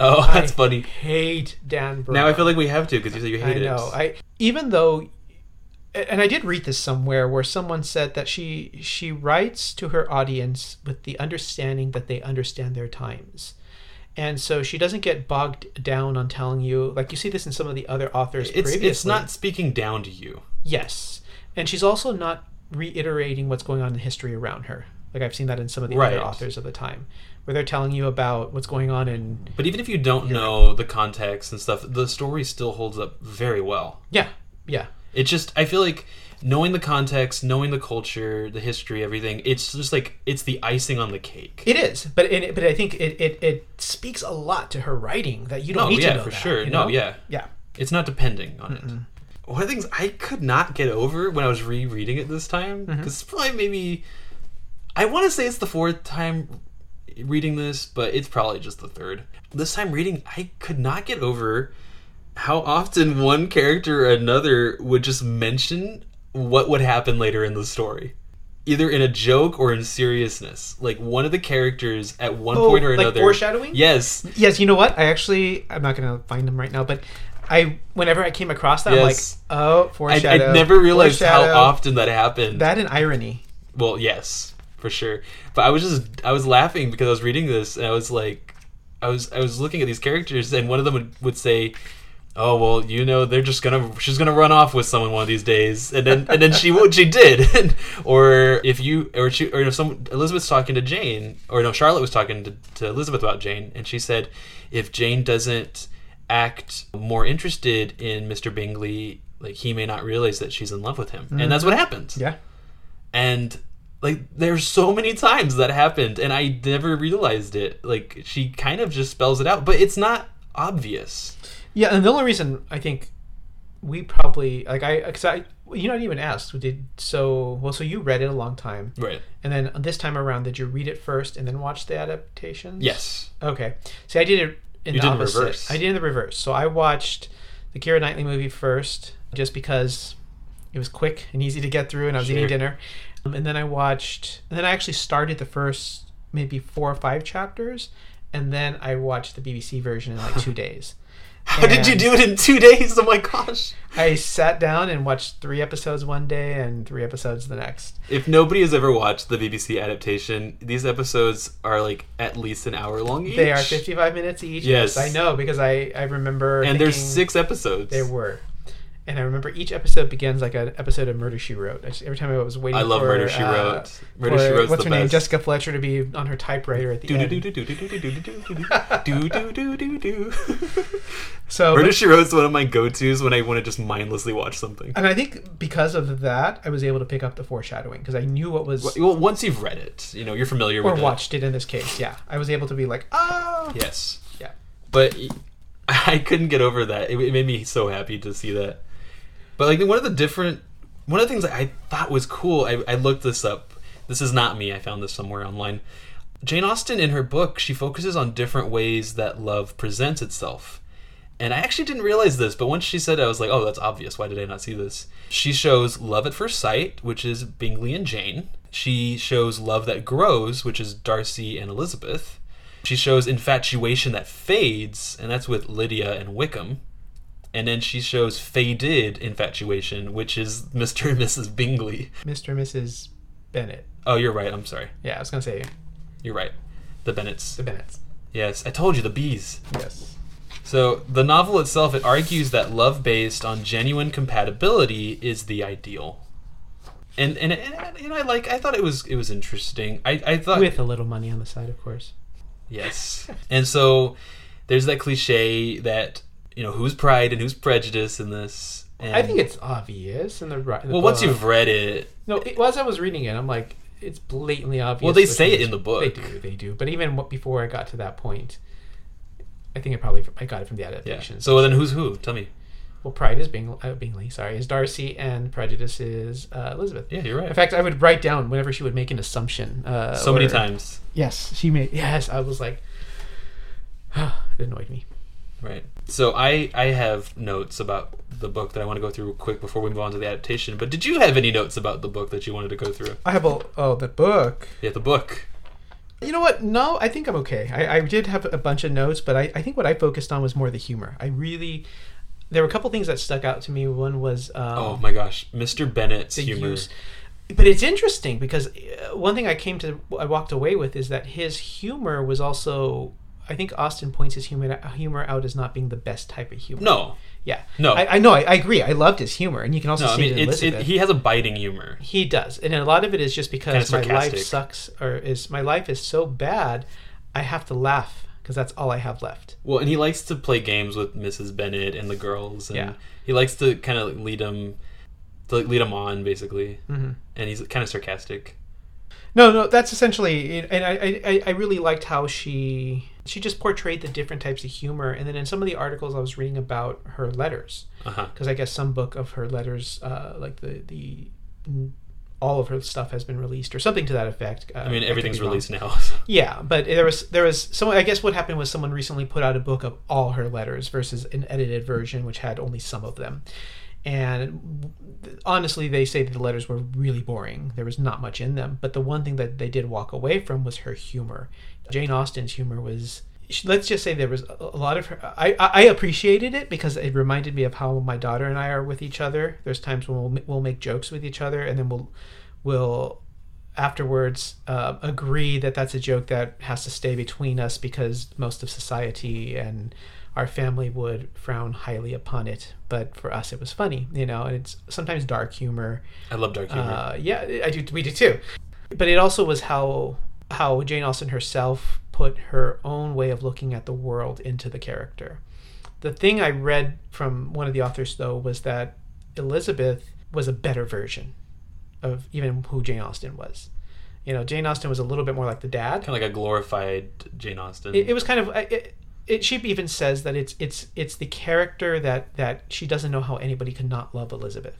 Oh, that's I funny. Hate Dan Brown. Now I feel like we have to because you said you hate I know. it. I even though, and I did read this somewhere where someone said that she she writes to her audience with the understanding that they understand their times, and so she doesn't get bogged down on telling you like you see this in some of the other authors it's previously. it's not speaking down to you. yes, and she's also not reiterating what's going on in history around her. Like I've seen that in some of the Right. other authors of the time, where they're telling you about what's going on in But even if you don't know the context and stuff, the story still holds up very well. yeah yeah It's just I feel like knowing the context, knowing the culture, the history, everything. It's just like it's the icing on the cake. It is, but it, but I think it, it, it speaks a lot to her writing that you don't No, need yeah, to know for that, sure. you No, yeah. yeah. It's not depending on it. One of the things I could not get over when I was rereading it this time, Mm-hmm. because it's probably maybe, I want to say it's the fourth time reading this, but it's probably just the third. This time reading, I could not get over how often one character or another would just mention what would happen later in the story. Either in a joke or in seriousness. Like one of the characters at one Oh, point or like another. foreshadowing? Yes. Yes, you know what? I actually I'm not gonna find them right now, but I whenever I came across that, Yes. I'm like, oh, I, foreshadow. I never realized how often that happened. that and irony. Well, yes, for sure. But I was just I was laughing because I was reading this and I was like I was I was looking at these characters and one of them would, would say, "Oh, well, you know, they're just to she's to run off with someone one of these days." And then and then she would she did. or if you or she or if some Elizabeth's talking to Jane or no, Charlotte was talking to, to Elizabeth about Jane and she said, "If Jane doesn't act more interested in Mr. Bingley, like he may not realize that she's in love with him." And that's what mm-hmm. happened Yeah. and like there's so many times that happened and i never realized it like she kind of just spells it out but it's not obvious Yeah, and the only reason I think we probably like I because I you not even asked we did so well so you read it a long time right and then this time around did you read it first and then watch the adaptations? yes Okay. See, I did it in You the opposite. reverse. I did in the reverse. So I watched the Keira Knightley movie first, just because it was quick and easy to get through, and I was eating dinner. Um, and then I watched, and then I actually started the first maybe four or five chapters, and then I watched the BBC version in like two days. How did you do it in two days? Oh my gosh. I sat down and watched three episodes one day and three episodes the next. If nobody has ever watched the BBC adaptation, these episodes are like at least an hour long each. They are 55 minutes each. Yes. I know because I, I remember. And there's six episodes. There were. And I remember each episode begins like an episode of Murder She Wrote. I just- every time I was waiting I love for, Murder She uh, Wrote. Murder for- She Wrote's What's her name? Jessica Fletcher to be on her typewriter at the Do do end. do do do do do do do do do do do do. So, Murder but- She Wrote's one of my go-tos when I want to just mindlessly watch something. and I think because of that, I was able to pick up the foreshadowing because I knew what was Well, once you've read it, you know you're familiar or with it. watched it in this case. Yeah, I was able to be like, oh, Yes, yeah. but I couldn't get over that. It, it made me so happy to see that. But like one of the different, one of the things I thought was cool. I, I looked this up. This is not me. I found this somewhere online. Jane Austen in her book, she focuses on different ways that love presents itself. And I actually didn't realize this, but once she said it, I was like, oh, that's obvious. Why did I not see this? She shows love at first sight, which is Bingley and Jane. She shows love that grows, which is Darcy and Elizabeth. She shows infatuation that fades, and that's with Lydia and Wickham. And then she shows faded infatuation, which is Mr. and Mrs. Bingley. Mr. and Mrs. Bennet. Oh, you're right. I'm sorry. Yeah, I was gonna say You're right. The Bennets. the Bennets. Yes, I told you the bees. Yes. So the novel itself it argues that love based on genuine compatibility is the ideal. And and, and, and I like I thought it was it was interesting. I, I thought With a little money on the side, of course. Yes. And so there's that cliche that you know who's pride and who's prejudice in this. And, I think it's obvious in the, ri- in the well once you've read it, No, it, well, as I was reading it, I'm like, it's blatantly obvious. Well, they say it in the book. They do, they do. But even before I got to that point, I think I probably I got it from the yeah. adaptation. So then who's who? Tell me. well, Pride is Bing, uh, Bingley, sorry, is Darcy, and Prejudice is uh, Elizabeth. Yeah, you're right. In fact, I would write down whenever she would make an assumption. Uh, so many times. Yes, she made. Yes, I was like, it annoyed me. Right. So I I have notes about the book that I want to go through quick before we move on to the adaptation. But did you have any notes about the book that you wanted to go through? I have a oh the book. Yeah, the book. You know what? No, I think I'm okay. I, I did have a bunch of notes, but I, I think what I focused on was more the humor. I really, there were a couple things that stuck out to me. One was um, Oh my gosh, Mr. Bennet's humor. use. But it's interesting because uh, one thing I came to, I walked away with is that his humor was also. I think Austen points his humor humor out as not being the best type of humor. No, yeah, No. I, I know. I, I agree. I loved his humor, and you can also no. I see mean, it in it's it, he has a biting humor. He does, and a lot of it is just because my life sucks, or is my life is so bad, I have to laugh because that's all I have left. Well, and he likes to play games with Mrs. Bennet and the girls, and Yeah. he likes to kind of lead them, to lead them on basically. hmm And he's kind of sarcastic. No, no, that's essentially, and I, I, I really liked how she she just portrayed the different types of humor, and then in some of the articles I was reading about her letters, Uh huh. because I guess some book of her letters, uh, like the the all of her stuff has been released or something to that effect. Uh, I mean, everything's released now. so- Yeah, but there was there was someone. I guess what happened was someone recently put out a book of all her letters versus an edited version which had only some of them. And honestly, they say that the letters were really boring. There was not much in them. But the one thing that they did walk away from was her humor. Jane Austen's humor was. Let's just say there was a lot of her. I, I I appreciated it because it reminded me of how my daughter and I are with each other. There's times when we'll we'll make jokes with each other, and then we'll we'll afterwards uh, agree that that's a joke that has to stay between us because most of society and our family would frown highly upon it. But for us, it was funny, you know. And it's sometimes dark humor. I love dark humor. Uh, yeah, I do. We do too. But it also was how how Jane Austen herself put her own way of looking at the world into the character. The thing I read from one of the authors though was that Elizabeth was a better version of even who Jane Austen was. You know, Jane Austen was a little bit more like the dad. kind of like a glorified Jane Austen. It, it was kind of it, it. She even says that it's it's it's the character that that she doesn't know how anybody could not love Elizabeth.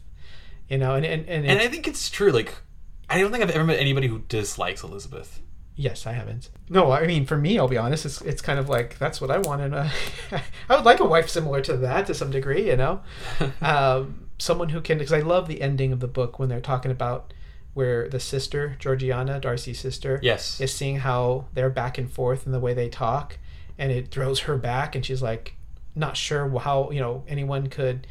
You know, and and and, and I think it's true. Like, I don't think I've ever met anybody who dislikes Elizabeth. Yes, I haven't. No, I mean for me, I'll be honest. It's it's kind of like that's what I want, and I would like a wife similar to that to some degree. You know, um, someone who can because I love the ending of the book when they're talking about where the sister Georgiana, Darcy's sister, Yes. is seeing how they're back and forth in the way they talk, and it throws her back, and she's like, not sure how you know anyone could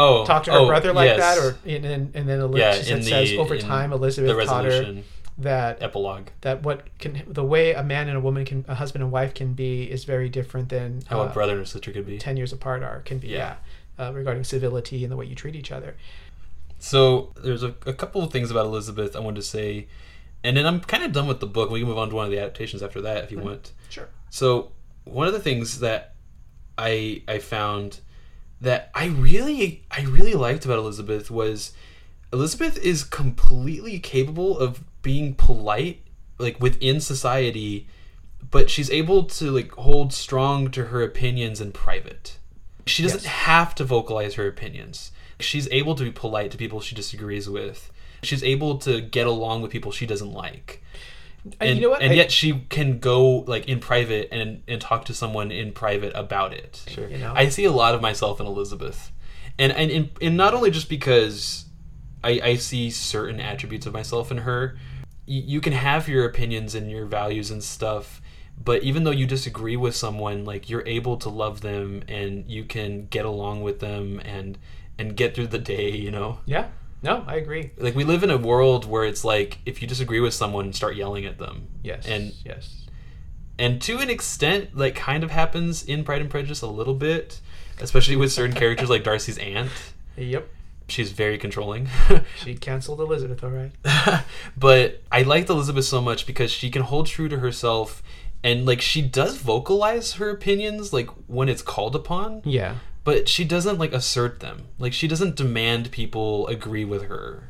Oh, talk to her oh, brother like yes. that, or and then and then Eli- Yeah, says the- over time Elizabeth taught her that epilogue. that what can the way a man and a woman can a husband and wife can be is very different than How uh, a brother and a sister could be. 10 years apart are can be yeah, Yeah. uh, regarding civility and the way you treat each other So there's a, a couple of things about Elizabeth I wanted to say, and then I'm kind of done with the book. We can move on to one of the adaptations after that if you want. sure So one of the things that I I found that I really I really liked about Elizabeth was Elizabeth is completely capable of being polite like within society but she's able to like hold strong to her opinions in private. She doesn't Yes. have to vocalize her opinions. She's able to be polite to people she disagrees with. She's able to get along with people she doesn't like and, you know what and I- yet she can go like in private and and talk to someone in private about it. Sure. You know? I see a lot of myself in Elizabeth, and and in, and not only just because I I see certain attributes of myself in her. You, you can have your opinions and your values and stuff, but even though you disagree with someone, like you're able to love them and you can get along with them and and get through the day. You know yeah no i agree. Like we live in a world where it's like if you disagree with someone start yelling at them. Yes and yes. and to an extent like kind of happens in pride and prejudice a little bit especially with certain characters like darcy's aunt. Yep. She's very controlling. She canceled elizabeth all right. But i liked elizabeth so much because she can hold true to herself and like she does vocalize her opinions like when it's called upon. Yeah but she doesn't like assert them. Like she doesn't demand people agree with her.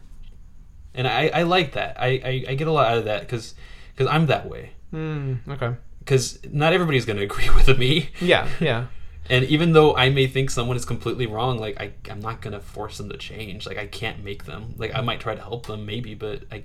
And i i like that. I i, I get a lot out of that because because i'm that way. Hmm. okay. Because not everybody's going to agree with me. Yeah yeah. And even though i may think someone is completely wrong like I, i'm not going to force them to change. Like i can't make them. Like i might try to help them maybe but i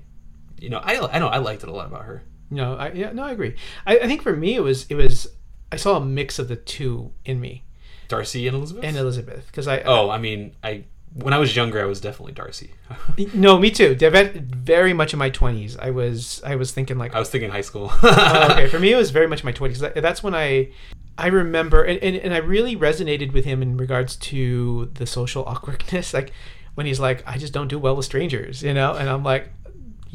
you know i i know i liked it a lot about her. No i yeah no i agree. I, I think for me it was it was i saw a mix of the two in me darcy and elizabeth? And elizabeth because i oh i mean i when i was younger i was definitely darcy. No me too. Very much in my 20s i was i was thinking like i was thinking high school. Oh, okay. For me it was very much in my 20s that's when i i remember and, and, and i really resonated with him in regards to the social awkwardness. Like when he's like i just don't do well with strangers you know? And i'm like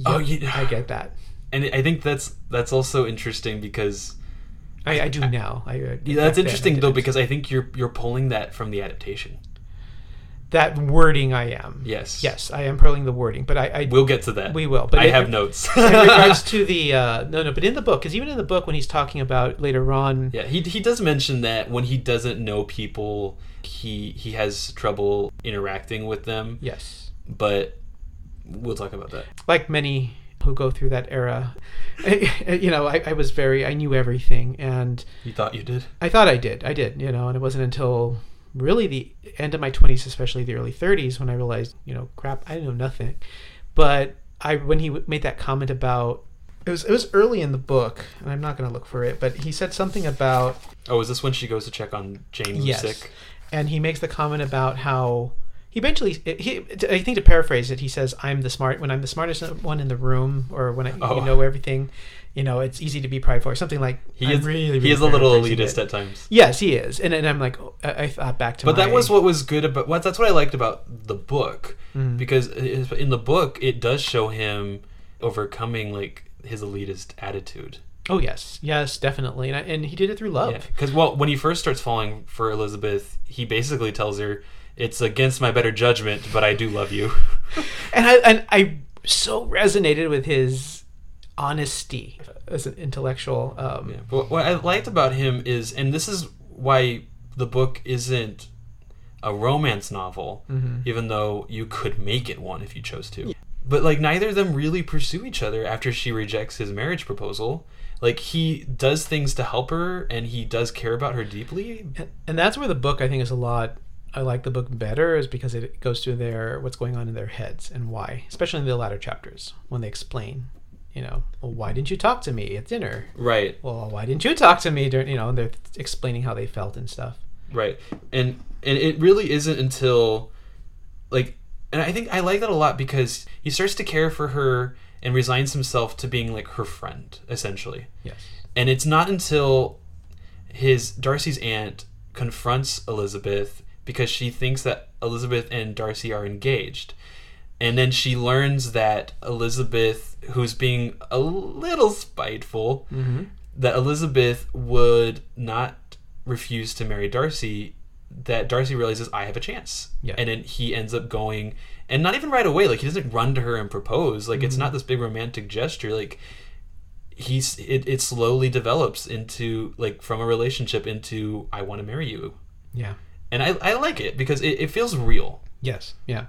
Oh, yeah. i get that. And i think that's that's also interesting because i, I do now I, I- Yeah, that's interesting though because I think you're you're pulling that from the adaptation. that wording i am Yes. yes i am pulling the wording but i, I We'll get to that. we will but I it- have notes. in regards to the uh no no but in the book because even in the book when he's talking about later on yeah, he he does mention that when he doesn't know people, he he has trouble interacting with them. yes But we'll talk about that. like many who go through that era you know I, I was very i knew everything and You thought you did? i thought i did i did you know and it wasn't until really the end of my 20s especially the early 30s when i realized you know crap i know nothing but i when he w- made that comment about it was it was early in the book and i'm not going to look for it but he said something about Oh, is this when she goes to check on Jane Yes. sick? and he makes the comment about how he eventually he I think to paraphrase it he says I'm the smart when I'm the smartest one in the room or when I Oh. you know everything you know it's easy to be prideful or something like He I'm is really, he is a little elitist it. at times. yes he is and then I'm like I, I thought back to But that was what was good about what that's what I liked about the book Mhm. because in the book it does show him overcoming like his elitist attitude. oh yes yes definitely and, I, and he did it through love Because well, when he first starts falling for Elizabeth, he basically tells her, "It's against my better judgment, but I do love you." and I and I so resonated with his honesty as an intellectual um, Yeah. But what I liked about him is, and this is why the book isn't a romance novel, Mhm. even though you could make it one if you chose to. But like neither of them really pursue each other after she rejects his marriage proposal. Like he does things to help her and he does care about her deeply. And- and that's where the book I think is a lot. I like the book better is because it goes through their what's going on in their heads and why, especially in the latter chapters when they explain. You know, well, why didn't you talk to me at dinner? Right. Well, why didn't you talk to me during? You know, and they're explaining how they felt and stuff. Right. And and it really isn't until like and I think I like that a lot because he starts to care for her and resigns himself to being like her friend essentially. Yes. And it's not until his Darcy's aunt confronts Elizabeth because she thinks that Elizabeth and Darcy are engaged. And then she learns that Elizabeth, who's being a little spiteful, Mm-hmm. that Elizabeth would not refuse to marry Darcy, that Darcy realizes I have a chance. Yeah. And then he ends up going and not even right away, like he doesn't run to her and propose. Like it's Mm-hmm. not this big romantic gesture. Like he's it, it slowly develops into like from a relationship into I want to marry you. Yeah. And I, I like it because it, it feels real. Yes. Yeah.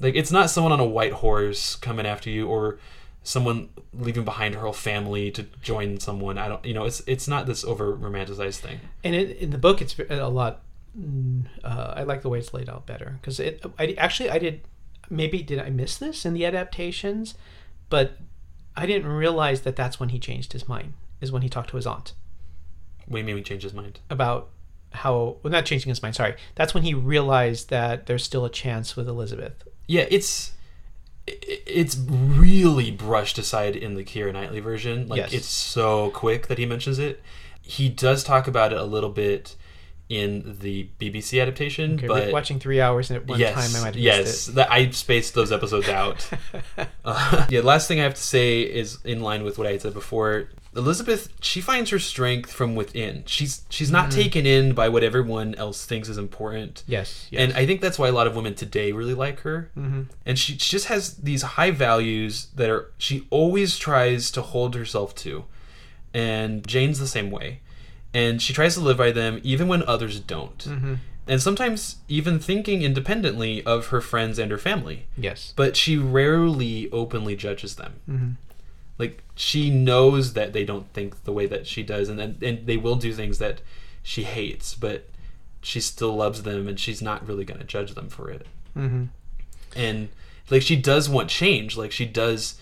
Like it's not someone on a white horse coming after you or someone leaving behind her whole family to join someone. I don't you know, it's it's not this over romanticized thing. And it, in the book, it's a lot. mm, Uh, I like the way it's laid out better because it. I actually I did. Maybe did I miss this in the adaptations, but I didn't realize that that's when he changed his mind. Is when he talked to his aunt What do you mean he changed his mind? about how. Well, not changing his mind. Sorry, that's when he realized that there's still a chance with Elizabeth. Yeah, it's it's really brushed aside in the Keira Knightley version. Like Yes. it's so quick that he mentions it. He does talk about it a little bit in the BBC adaptation, Okay, but watching three hours and at one yes, time I might have yes, missed that I spaced those episodes out. it. Uh, yeah, last thing I have to say is in line with what I had said before. Elizabeth, she finds her strength from within. She's she's not taken in by what everyone else thinks is important. yes. Yes. And I think that's why a lot of women today really like her. Mhm. And she, she just has these high values that are she always tries to hold herself to. And Jane's the same way. And she tries to live by them even when others don't. Mhm. And sometimes even thinking independently of her friends and her family. Yes. But she rarely openly judges them. Like she knows that they don't think the way that she does and then and they will do things that she hates, but she still loves them and she's not really going to judge them for it. Mhm. and like she does want change. Like she does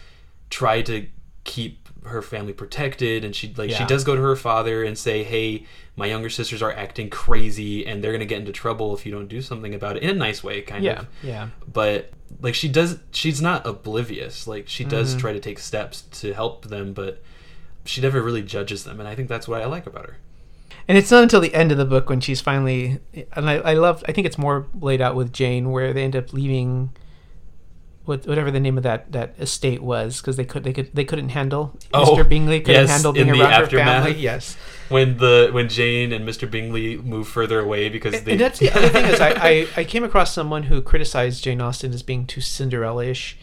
try to keep her family protected and she like she does go to her father and say hey my younger sisters are acting crazy and they're going to get into trouble if you don't do something about it in a nice way kind Yeah. of Yeah. but like she does she's not oblivious like she does Mm-hmm. try to take steps to help them but she never really judges them and i think that's what i like about her And it's not until the end of the book when she's finally, and I, I love, I think it's more laid out with Jane where they end up leaving, what, whatever the name of that, that estate was, because they could they could they couldn't handle Oh, Mr. Bingley couldn't yes, handle being in the around her family. Yes, when the when jane and mr bingley move further away because they and that's the other thing is I, I I came across someone who criticized Jane Austen as being too Cinderella-ish,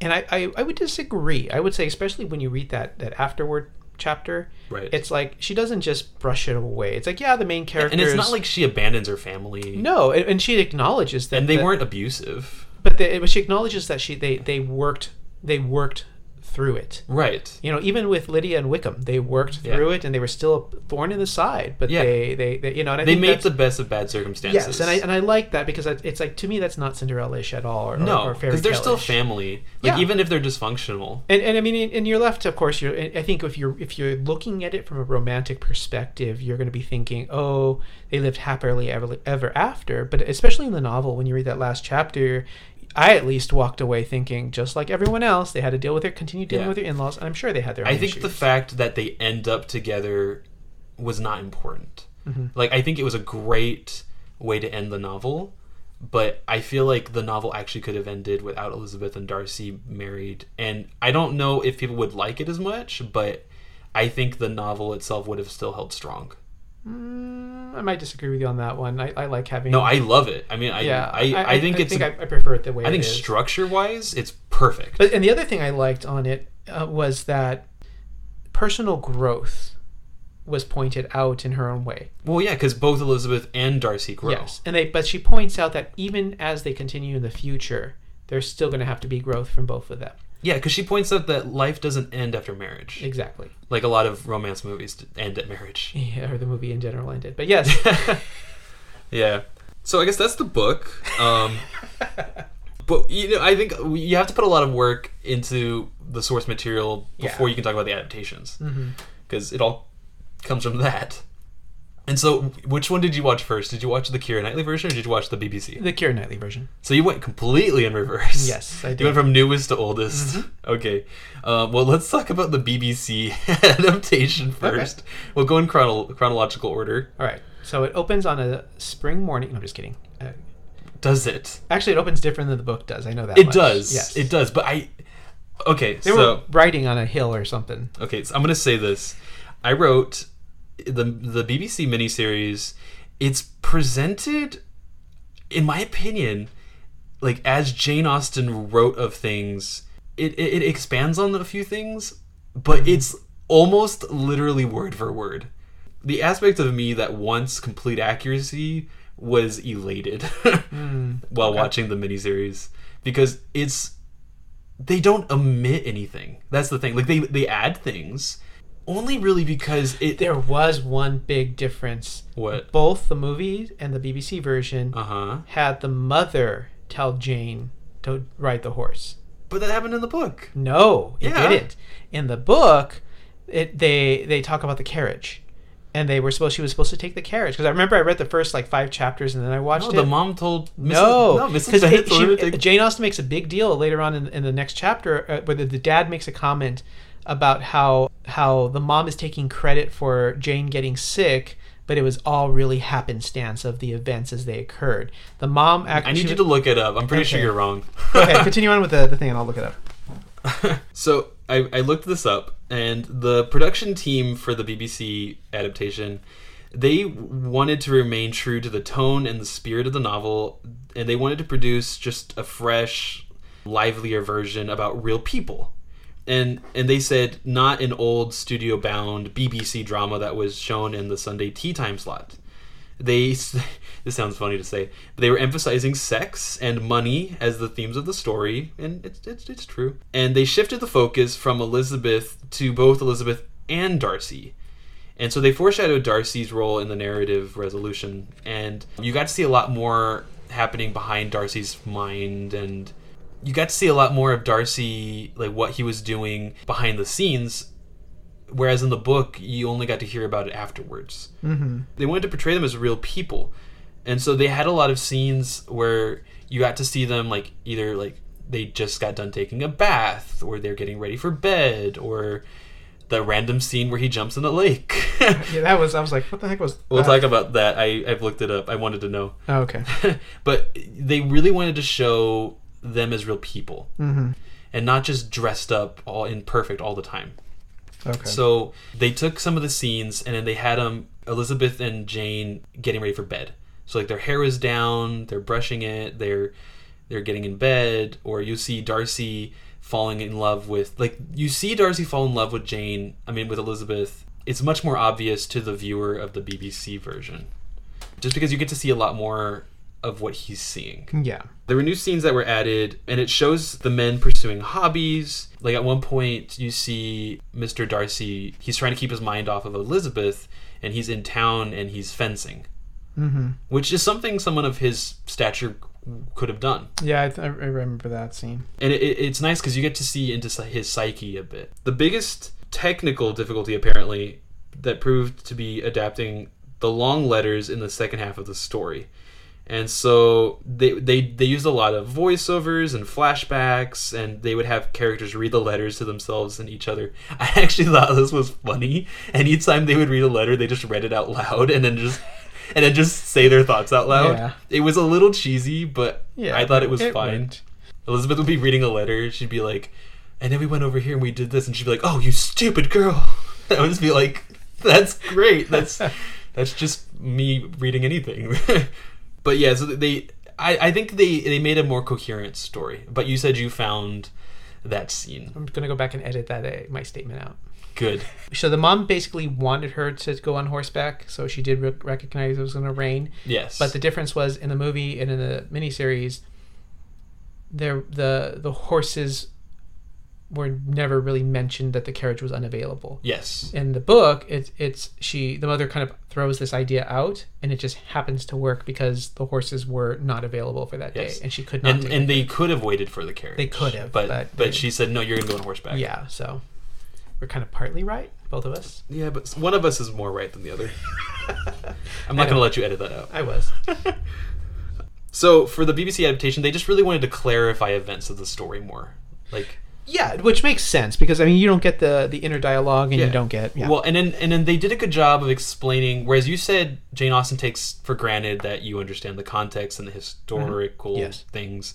and I, I I would disagree. I would say especially when you read that that afterward chapter, Right. It's like she doesn't just brush it away. It's like yeah, the main character, and it's not like she abandons her family no, and, and she acknowledges that and they that- weren't abusive but but she acknowledges that she they they worked they worked through it. right You know, even with Lydia and Wickham, they worked Yeah. through it, and they were still a thorn in the side. But Yeah. they, they, they, you know, and I they made the best of bad circumstances yes, and I and I like that because it's like to me that's not Cinderella-ish at all, or, no because they're still family like Yeah. even if they're dysfunctional And, and I mean, and you're left, of course. You're. I think if you're if you're looking at it from a romantic perspective, you're going to be thinking, "Oh, they lived happily ever ever after." But especially in the novel, when you read that last chapter, I at least walked away thinking, just like everyone else, they had to deal with it, continue dealing Yeah. with their in-laws, and I'm sure they had their. Own i think the fact that they end up together was not important Mm-hmm. like i think it was a great way to end the novel but i feel like the novel actually could have ended without elizabeth and darcy married and i don't know if people would like it as much but i think the novel itself would have still held strong Mm, I might disagree with you on that one. I, I like having. no i love it i mean i yeah, I, I, think it's I, I prefer it the way I think it is. structure wise, it's perfect. But and the other thing I liked on it uh, was that personal growth was pointed out in her own way. well, yeah, because both Elizabeth and Darcy grow. Yes, and they but she points out that even as they continue in the future, there's still going to have to be growth from both of them. Yeah, because she points out that life doesn't end after marriage, Exactly. like a lot of romance movies end at marriage. Yeah, or the movie in general ended. But yes, yeah. So I guess that's the book. Um, but you know, I think you have to put a lot of work into the source material Yeah. before you can talk about the adaptations, because it all comes from that. And so, which one did you watch first? Did you watch the Keira Knightley version, or did you watch the BBC? the Keira Knightley version. So you went completely in reverse. Yes, I You did. went from newest to oldest. Okay. Um, well, let's talk about the BBC adaptation first. Okay. We'll go in chrono- chronological order. All right. So it opens on a spring morning. No, I'm just kidding. Uh, Does it? actually, it opens different than the book does. I know that. It much. does. Yes. It does. But I. Okay, They so were riding on a hill or something. okay, so I'm gonna say this. I wrote the the BBC miniseries. It's presented, in my opinion, like as Jane Austen wrote of things. It it, it expands on a few things, but mm-hmm. it's almost literally word for word. The aspect of me that wants complete accuracy was elated mm, while watching the miniseries because it's they don't omit anything. That's the thing. Like they they add things only really because it There was one big difference. what Both the movie and the BBC version uh-huh. had the mother tell Jane to ride the horse. But that happened in the book. No, it Yeah. didn't. In the book, it they they talk about the carriage, and they were supposed she was supposed to take the carriage because I remember I read the first like five chapters and then I watched No, it. the mom told Mrs. no, no, Mrs. because Bennet told take- Jane Austen makes a big deal later on in, in the next chapter uh, where the, the dad makes a comment about how how the mom is taking credit for Jane getting sick, but it was all really happenstance of the events as they occurred. The mom actually. I need you to look it up. I'm pretty sure you're wrong. okay, continue on with the, the thing, and I'll look it up. so I, I looked this up, and the production team for the BBC adaptation, they wanted to remain true to the tone and the spirit of the novel, and they wanted to produce just a fresh, livelier version about real people. And and they said not an old studio bound BBC drama that was shown in the Sunday tea time slot. They this sounds funny to say, but they were emphasizing sex and money as the themes of the story, and it's it's, it's true. And they shifted the focus from Elizabeth to both Elizabeth and Darcy. And so they foreshadowed Darcy's role in the narrative resolution, and you got to see a lot more happening behind Darcy's mind and you got to see a lot more of Darcy, like what he was doing behind the scenes, whereas in the book you only got to hear about it afterwards. Mm-hmm. They wanted to portray them as real people, and so they had a lot of scenes where you got to see them like either like they just got done taking a bath, or they're getting ready for bed, or the random scene where he jumps in the lake. Yeah, that was. I was like, what the heck was? we'll talk about that. I I've looked it up. I wanted to know, Oh, okay. but they really wanted to show them as real people Mm-hmm. and not just dressed up all in perfect all the time. Okay. So they took some of the scenes and then they had them Elizabeth and Jane getting ready for bed. So like their hair is down, they're brushing it, they're they're getting in bed, or you see Darcy falling in love with like you see Darcy fall in love with Jane. I mean with Elizabeth. It's much more obvious to the viewer of the BBC version, just because you get to see a lot more of what he's seeing. yeah. There were new scenes that were added, and it shows the men pursuing hobbies. Like at one point, you see Mr. Darcy, he's trying to keep his mind off of Elizabeth, and he's in town and he's fencing, Mm-hmm. which is something someone of his stature could have done. Yeah, I, th- I remember that scene. And it, it- it's nice because you get to see into his psyche a bit. The biggest technical difficulty, apparently, that proved to be adapting the long letters in the second half of the story. And so they, they they used a lot of voiceovers and flashbacks, and they would have characters read the letters to themselves and each other. I actually thought this was funny, and each time they would read a letter, they just read it out loud and then just and then just say their thoughts out loud. Yeah. It was a little cheesy, but Yeah, I thought it was it fine. worked. Elizabeth would be reading a letter. She'd be like, and then we went over here and we did this, and she'd be like, "Oh, you stupid girl!" I would just be like, "That's great. That's that's just me reading anything." But yeah, so they, I, I think they they made a more coherent story. But you said you found that scene I'm gonna go back and edit that uh, my statement out. good. So the mom basically wanted her to go on horseback, so she did re- recognize it was going to rain. Yes, But the difference was in the movie and in the miniseries, there the the horses were never really mentioned that the carriage was unavailable. yes, In the book, it's it's she the mother kind of throws this idea out, and it just happens to work because the horses were not available for that Yes. day, and she could not. and and they could have waited for the carriage. They could have, but but but, they- she said no. You're gonna go on horseback. yeah, so we're kind of partly right, both of us. yeah, but one of us is more right than the other. I'm not gonna let you edit that out. I was. So for the BBC adaptation, they just really wanted to clarify events of the story more. Like Yeah, which makes sense because I mean you don't get the the inner dialogue and Yeah. you don't get yeah. Well, and then and then they did a good job of explaining. Whereas you said Jane Austen takes for granted that you understand the context and the historical Mm-hmm. Yes. things.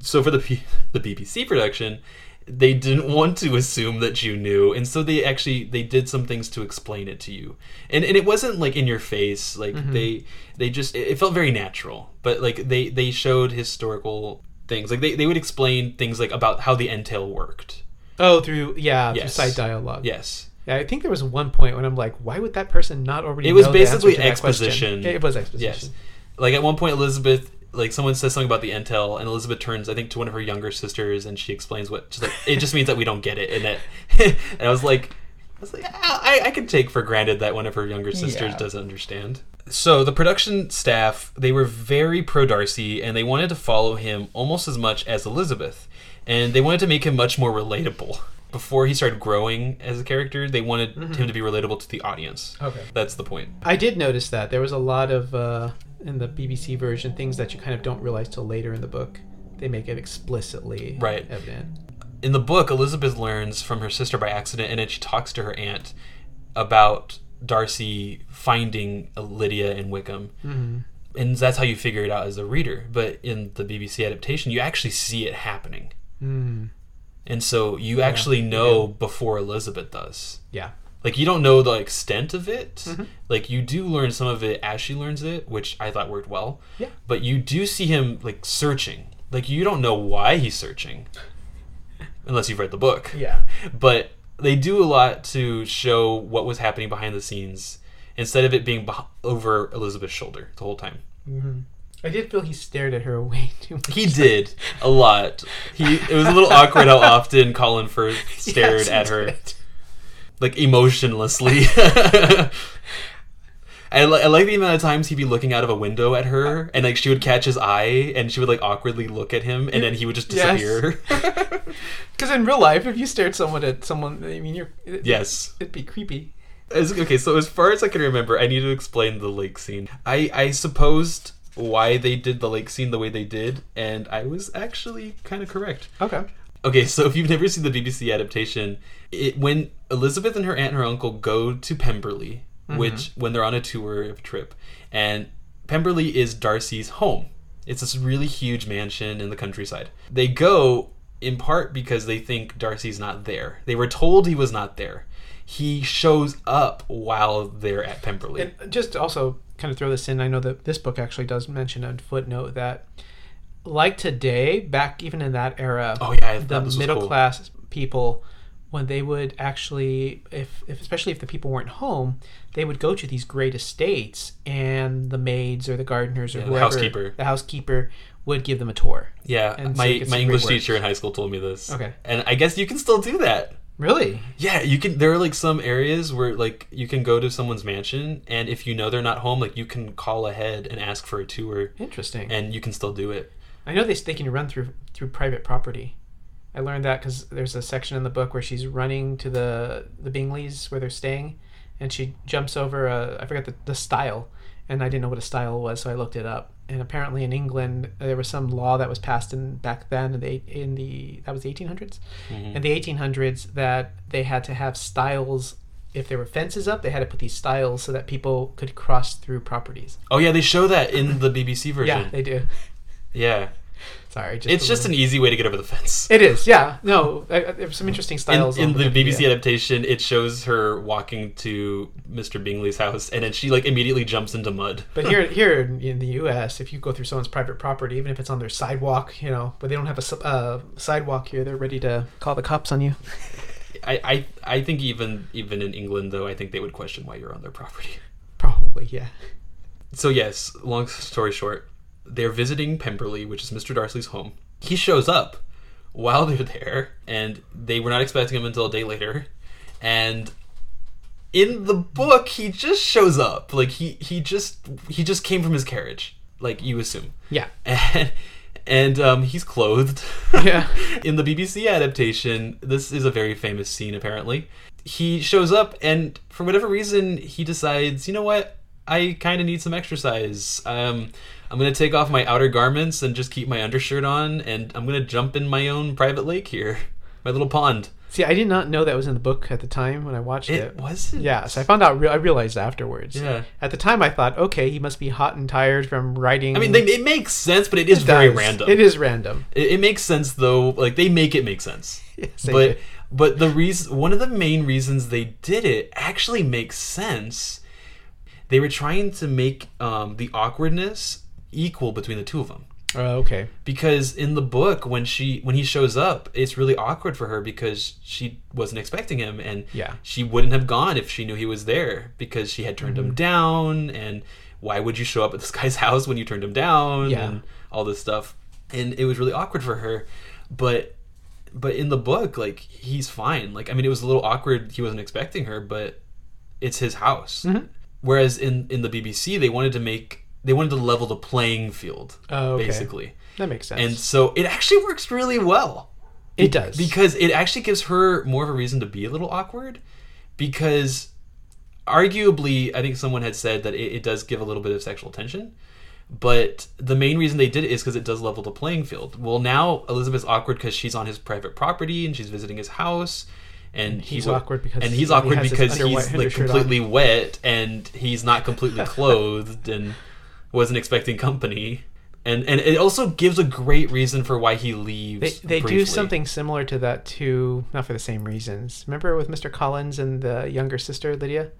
So for the P- the BBC production, they didn't want to assume that you knew, and so they actually they did some things to explain it to you. And and it wasn't like in your face. Like Mm-hmm. they they just it it felt very natural. But like they they showed historical things. Like they, they would explain things like about how the entail worked. oh, through yeah, through Yes. side dialogue. Yes. Yeah, I think there was one point when I'm like, why would that person not already? It was basically exposition. It was exposition. Yes. Like at one point, Elizabeth, like someone says something about the entail, and Elizabeth turns, I think, to one of her younger sisters, and she explains what. Just like it just means that we don't get it, and that. and I was like, I was like, "Ah, I, I can take for granted that one of her younger sisters Yeah. doesn't understand. So the production staff, they were very pro Darcy, and they wanted to follow him almost as much as Elizabeth, and they wanted to make him much more relatable. Before he started growing as a character, they wanted him to be relatable to the audience. Okay. That's the point. I did notice that there was a lot of uh, in the BBC version things that you kind of don't realize till later in the book. They make it explicitly Right. evident. in the book, Elizabeth learns from her sister by accident, and then she talks to her aunt about Darcy finding Lydia and Wickham. Mm-hmm. And that's how you figure it out as a reader. But in the BBC adaptation, you actually see it happening. Mm. And so you actually know before Elizabeth does. Yeah. Like, you don't know the extent of it. Mm-hmm. Like, you do learn some of it as she learns it, which I thought worked well. Yeah. But you do see him, like, searching. Like, you don't know why he's searching. Unless you've read the book Yeah. but they do a lot to show what was happening behind the scenes instead of it being beh- over Elizabeth's shoulder the whole time. Mm-hmm. I did feel he stared at her way too much. He did a lot. He it was a little awkward how often Colin Firth stared Yes, at her did. like emotionlessly. I, li- I like the amount of times he'd be looking out of a window at her, and like she would catch his eye, and she would like awkwardly look at him, and then he would just Yes. disappear. Because in real life, if you stared someone at someone, I mean, you're it, yes. it'd be creepy. As, okay, so as far as I can remember, I need to explain the lake scene. I I supposed why they did the lake scene the way they did, and I was actually kind of correct. Okay. Okay, so if you've never seen the BBC adaptation, it when Elizabeth and her aunt and her uncle go to Pemberley, Mm-hmm. which when they're on a tour of a trip, and Pemberley is Darcy's home. It's this really huge mansion in the countryside. They go in part because they think Darcy's not there. They were told he was not there. He shows up while they're at Pemberley. And just also kind of throw this in. I know that this book actually does mention a footnote that, like today, back even in that era, oh yeah, the middle cool. class people, when they would actually, if, if especially if the people weren't home, they would go to these great estates, and the maids or the gardeners or Yeah, the whoever, housekeeper. the housekeeper would give them a tour. Yeah, and my my English work. teacher in high school told me this. Okay. and I guess you can still do that. Really? Yeah, you can. There are like some areas where like you can go to someone's mansion, and if you know they're not home, like you can call ahead and ask for a tour, Interesting. and you can still do it. I know they they can run through through private property. I learned that because there's a section in the book where she's running to the the Bingleys where they're staying, and she jumps over a I forget the, the stile, and I didn't know what a stile was, so I looked it up. And apparently in England there was some law that was passed in back then in the in the that was the 1800s, Mhm. in the 1800s that they had to have stiles. If there were fences up, they had to put these stiles so that people could cross through properties. Oh yeah, they show that in the BBC version. Yeah, they do. Yeah, Sorry, just it's just an easy way to get over the fence. It is, yeah. No, I, I, there's some interesting In, stiles in on the BBC yeah. adaptation, it shows her walking to Mr. Bingley's house, and then she like immediately jumps into mud. But here, here in- in the U.S., if you go through someone's private property, even if it's on their sidewalk, you know, but they don't have a uh, sidewalk here, they're ready to call the cops on you. I, I I think even even in England though, I think they would question why you're on their property. Probably, yeah. So yes, long story short, they're visiting Pemberley, which is Mr. Darcy's home. He shows up while they're there, and they were not expecting him until a day later. And in the book, he just shows up. Like he he just he just came from his carriage, like you assume. Yeah. And and um, he's clothed. Yeah. in the BBC adaptation, this is a very famous scene apparently. He shows up and for whatever reason he decides, you know what? I kind of need some exercise. Um I'm going to take off my outer garments and just keep my undershirt on and I'm going to jump in my own private lake here. my little pond. See, I did not know that was in the book at the time when I watched it. It was. Yeah, so I found out. Re- I realized afterwards. Yeah. At the time, I thought, okay, he must be hot and tired from writing. I mean, they, it makes sense, but it is It very random. It is random. It, it makes sense though. Like they make it make sense. Yes, but do. but the reason one of the main reasons they did it actually makes sense. They were trying to make um, the awkwardness equal between the two of them. Oh, okay. Because in the book, when she when he shows up, it's really awkward for her because she wasn't expecting him, and Yeah. she wouldn't have gone if she knew he was there because she had turned Mm-hmm. him down. And why would you show up at this guy's house when you turned him down? Yeah. And all this stuff, and it was really awkward for her. But but in the book, like he's fine. Like I mean, it was a little awkward. He wasn't expecting her, but it's his house. Mm-hmm. Whereas in in the BBC, they wanted to make they wanted to level the playing field, Oh, okay. basically. That makes sense. And so it actually works really well. it does. Because it actually gives her more of a reason to be a little awkward. Because arguably, I think someone had said that it, it does give a little bit of sexual tension. But the main reason they did it is because it does level the playing field. Well, now Elizabeth's awkward because she's on his private property and she's visiting his house. And he's he awkward because and he's he awkward has because he's like undershirt on. completely wet and he's not completely clothed and wasn't expecting company. And and it also gives a great reason for why he leaves. they do something similar to that too, not for the same reasons. Remember with Mr. Collins and the younger sister Lydia,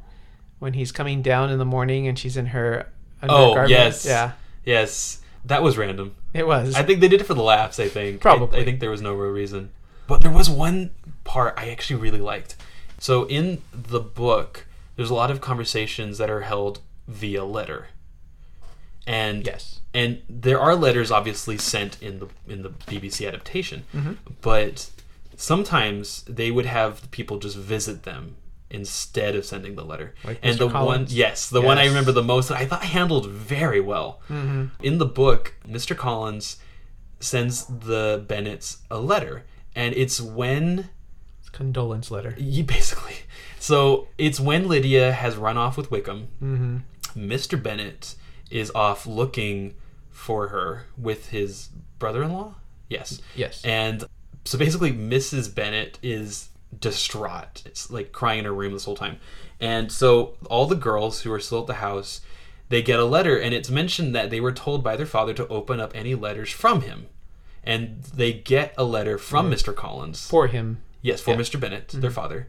when he's coming down in the morning and she's in her Oh undergarment? yes, yeah, yes. That was random. it was. I think they did it for the laughs. I think Probably. I, I think there was no real reason, but there was one part I actually really liked. So in the book, there's a lot of conversations that are held via letter, and yes. and there are letters obviously sent in the in the BBC adaptation, Mm-hmm. but sometimes they would have people just visit them instead of sending the letter. Like and Mr. the one, Collins? yes, the one I remember the most that I thought handled very well. Mm-hmm. In the book, Mr. Collins sends the Bennets a letter, and it's when Condolence letter. he basically. So it's when Lydia has run off with Wickham. Mm-hmm. Mr. Bennet is off looking for her with his brother-in-law. Yes, Yes. and so basically, Mrs. Bennet is distraught. It's like crying in her room this whole time. And so all the girls who are still at the house, they get a letter, and it's mentioned that they were told by their father to open up any letters from him. And they get a letter from Mr. Collins. for him. Yes, for Yeah. Mr. Bennet, their mm-hmm. father.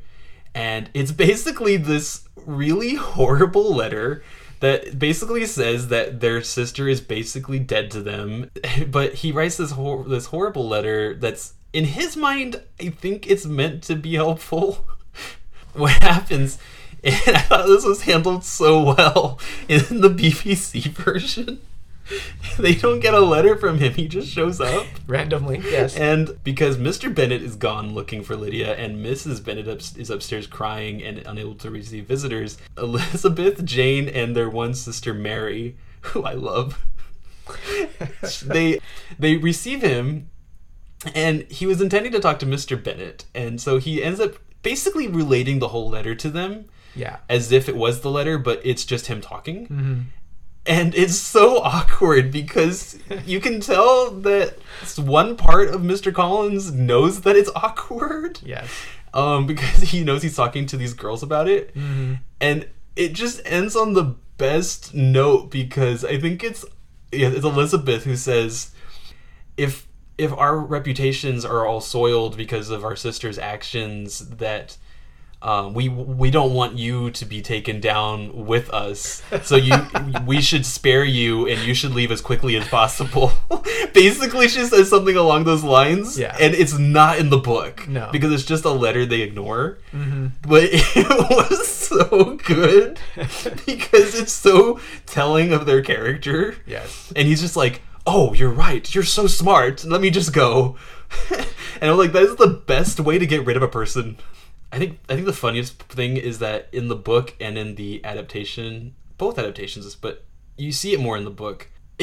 And it's basically this really horrible letter that basically says that their sister is basically dead to them. But he writes this hor- this horrible letter that's in his mind, I think it's meant to be helpful. what happens and I thought this was handled so well in the BBC version. They don't get a letter from him. He just shows up. Randomly, yes. And because Mr. Bennet is gone looking for Lydia and Mrs. Bennet up- is upstairs crying and unable to receive visitors, Elizabeth, Jane, and their one sister Mary, who I love, they they receive him and he was intending to talk to Mr. Bennet and so he ends up basically relating the whole letter to them yeah. as if it was the letter but it's just him talking Mm-hmm. And it's so awkward because you can tell that one part of Mr. Collins knows that it's awkward. Yes. Um, because he knows he's talking to these girls about it, Mm-hmm. and it just ends on the best note because I think it's yeah, it's Elizabeth who says, if if our reputations are all soiled because of our sister's actions, that um, we we don't want you to be taken down with us. So you we should spare you, and you should leave as quickly as possible. Basically, she says something along those lines. Yeah. and it's not in the book. No. because it's just a letter they ignore. Mm-hmm. But it was so good because it's so telling of their character. Yes. And he's just like, "Oh, you're right. You're so smart. Let me just go." and I'm like, "That is the best way to get rid of a person." I think I think the funniest thing is that in the book and in the adaptation, both adaptations, but you see it more in the book.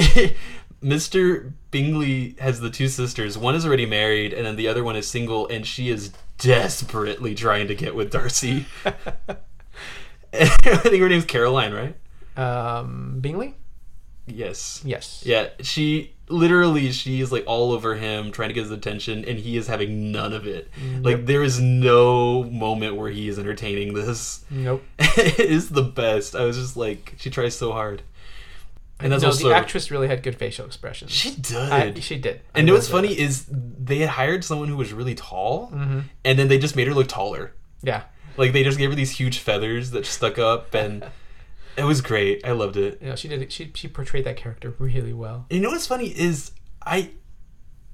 Mr. Bingley has the two sisters. One is already married, and then the other one is single, and she is desperately trying to get with Darcy. I think her name's Caroline, right? Um, Bingley? Yes. Yes. Yeah, she literally she is like all over him trying to get his attention and he is having none of it like there is no moment where he is entertaining this Nope. it is the best i was just like she tries so hard and that's no, also the actress really had good facial expressions. she did I, she did. and I what's funny is they had hired someone who was really tall Mm-hmm. and then they just made her look taller. Yeah. like they just gave her these huge feathers that stuck up and it was great i loved it You know, she did. She she portrayed that character really well. You know what's funny is I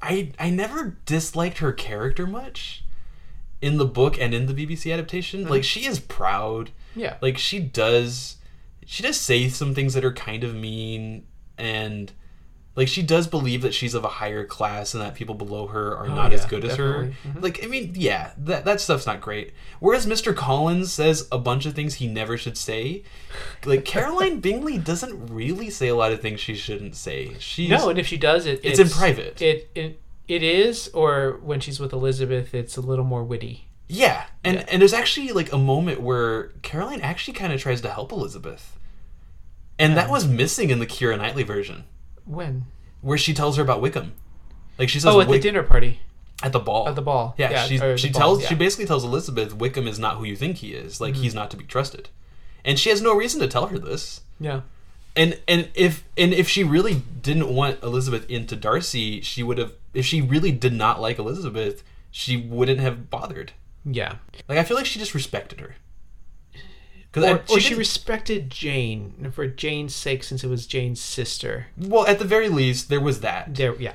I I never disliked her character much in the book and in the BBC adaptation. Like mm-hmm. she is proud. Yeah. Like she does she does say some things that are kind of mean and like she does believe that she's of a higher class and that people below her are not as Oh, yeah, good as her. definitely. Mhm. Like I mean, yeah, that that stuff's not great. Whereas Mr. Collins says a bunch of things he never should say. Like Caroline Bingley doesn't really say a lot of things she shouldn't say. She's no, and if she does it, It's in private. It it it is, or when she's with Elizabeth, it's a little more witty. Yeah, and Yeah. and there's actually like a moment where Caroline actually kind of tries to help Elizabeth, and that was missing in the Keira Knightley version, When? where she tells her about Wickham. Like she says, Oh, at the dinner party, at the ball. at the ball. Yeah, she she the ball, tells yeah. Mm-hmm. she basically tells Elizabeth Wickham is not who you think he is. Like he's not to be trusted, and she has no reason to tell her this. Yeah. And and if and if she really didn't want Elizabeth into Darcy, she would have. If she really did not like Elizabeth, she wouldn't have bothered. Yeah. Like I feel like she just respected her. Because Or, or she respected Jane for Jane's sake, since it was Jane's sister. well, at the very least, there was that. There, yeah.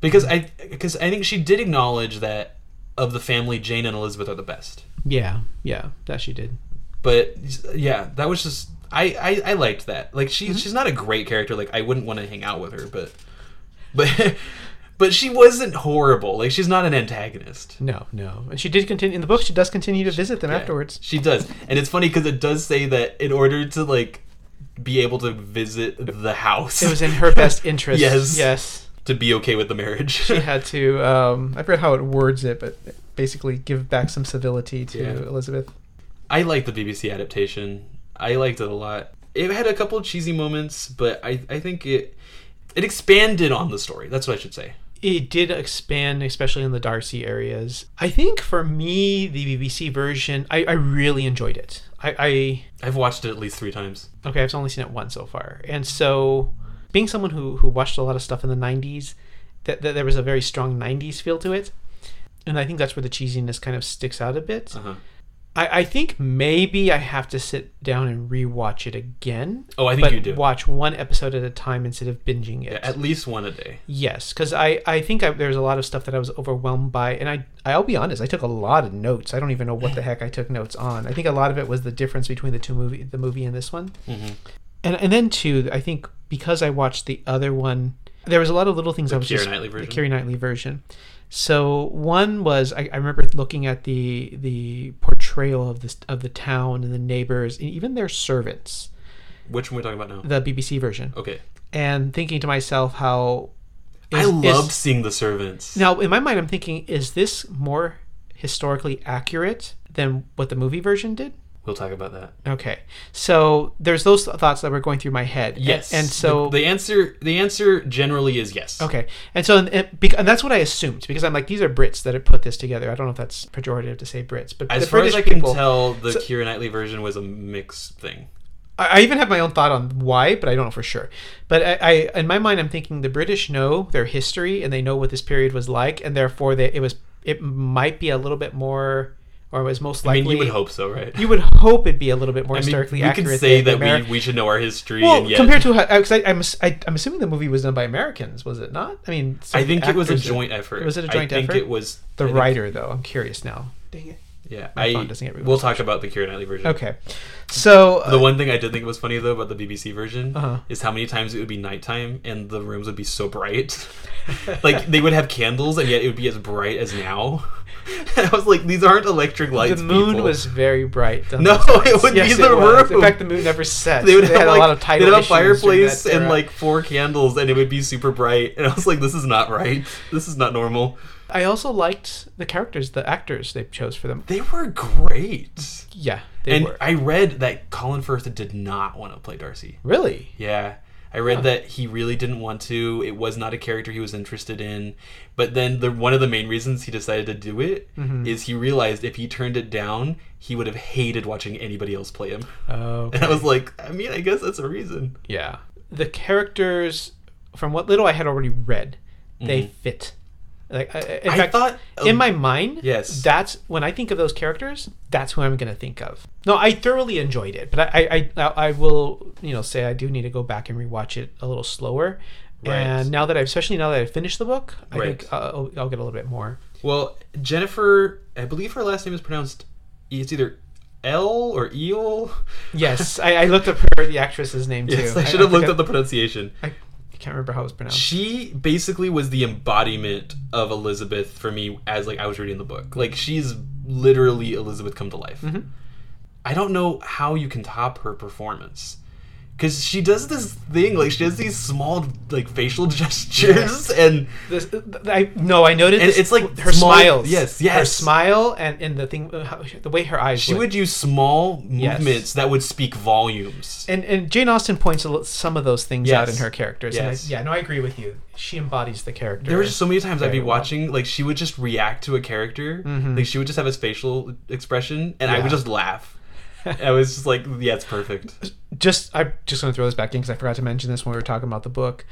Because I because I think she did acknowledge that of the family, Jane and Elizabeth are the best. Yeah, yeah, that she did. But yeah, that was just I I, I liked that. Like Mm-hmm. she she's not a great character. Like I wouldn't want to hang out with her, but but but she wasn't horrible. Like she's not an antagonist. No, no, and she did continue in the book. She does continue to visit them Yeah, afterwards. She does, and it's funny because it does say that in order to like be able to visit the house, It was in her best interest. Yes. yes. to be okay with the marriage. She had to. Um, I forget how it words it, but basically give back some civility to Yeah. Elizabeth. I like the BBC adaptation. I liked it a lot. It had a couple of cheesy moments, but I I think it it expanded on the story. That's what I should say. It did expand, especially in the Darcy areas. I think for me, the BBC version, I, I really enjoyed it. I, I I've watched it at least three times. okay, I've only seen it once so far, and so being someone who who watched a lot of stuff in the '90s, that, that there was a very strong '90s feel to it, and I think that's where the cheesiness kind of sticks out a bit. Uh-huh. I, I think maybe I have to sit down and rewatch it again. Oh, I think you do. watch one episode at a time instead of binging it. Yeah, at least one a day. Yes, because I, I think I, there's a lot of stuff that I was overwhelmed by, and I I'll be honest, I took a lot of notes. I don't even know what the heck I took notes on. I think a lot of it was the difference between the two movie, the movie and this one, hmm and and then too, I think because I watched the other one, there was a lot of little things The I was Keira just Knightley version? the Keira Knightley version. So one was I, I remember looking at the the portrayal of this of the town and the neighbors and even their servants, Which one are we talking about now? the BBC version, Okay. and thinking to myself how I love is- seeing the servants. Now, in my mind, I'm thinking, is this more historically accurate than what the movie version did? We'll talk about that. Okay, so there's those thoughts that were going through my head. Yes. and, so the, the answer the answer generally is yes. okay, and so and, and, and that's what I assumed because I'm like, these are Brits that have put this together. I don't know if that's pejorative to say Brits, but As the far British as I can people. tell, the So- Keira Knightley version was a mixed thing. I I even have my own thought on why, but I don't know for sure. But I, I, in my mind, I'm thinking the British know their history and they know what this period was like, and therefore they, it was it might be a little bit more, or was most likely. I likely. mean, you would hope so, right? You would hope it'd be a little bit more I mean, historically we accurate. could say than that Ameri- we, we should know our history, well, and yet compared to because uh, I, I'm I, I'm assuming the movie was done by Americans, was it not? I mean, I think it was a joint effort. Was it a joint effort? I think effort? it was The I think- writer, though, I'm curious now. Dang it. Yeah, My I. phone doesn't get We'll talk about the Keira Knightley version. Okay, so uh, The one thing I did think was funny though about the BBC version Uh-huh. is how many times it would be nighttime and the rooms would be so bright. like they would have candles and yet it would be as bright as now. And I was like, these aren't electric lights. the moon people. was very bright. No, it would be the room. In fact, the moon never set. They would have had like, a lot of tidal they'd have a fireplace and like four candles and it would be super bright. And I was like, this is not right. This is not normal. I also liked the characters, the actors they chose for them. They were great. Yeah, they and were. I read that Colin Firth did not want to play Darcy. really? Yeah. I read that he really didn't want to. It was not a character he was interested in. But then the one of the main reasons he decided to do it is Mm-hmm. he realized if he turned it down, he would have hated watching anybody else play him. Oh, And I was like, I mean, I guess that's a reason. yeah. The characters, from what little I had already read, they fit. Like, I- in. I fact, thought in um, my mind, Yes. that's when I think of those characters. That's who I'm going to think of. No, I thoroughly enjoyed it, but I, I, I, I will, you know, say I do need to go back and rewatch it a little slower. Right. And now that I've, especially now that I've finished the book, I Right. think I'll, I'll get a little bit more. Well, Jennifer, I believe her last name is pronounced. It's either L or Eel. Yes, I, I looked up her, the actress's name too. Yes, I should have looked up the pronunciation. I can't remember how it was pronounced. She basically was the embodiment of Elizabeth for me as like I was reading the book. Like she's literally Elizabeth come to life. Mm-hmm. I don't know how you can top her performance. Cause she does this thing, like she has these small like facial gestures and This, uh, I no, I noticed And this, it's like her small- smiles. yes, yes her smile and, and the thing, uh, the way her eyes. she look. would use small Yes. movements that would speak volumes. And and Jane Austen points a some of those things out in her characters. Yes. And I, yeah, no, I agree with you. She embodies the character. There were just so many times I'd be Very well. watching, like she would just react to a character, mm-hmm. like she would just have his facial expression, and I would just laugh. I was just like, "Yeah, it's perfect." just I'm just going to throw this back in because I forgot to mention this when we were talking about the book.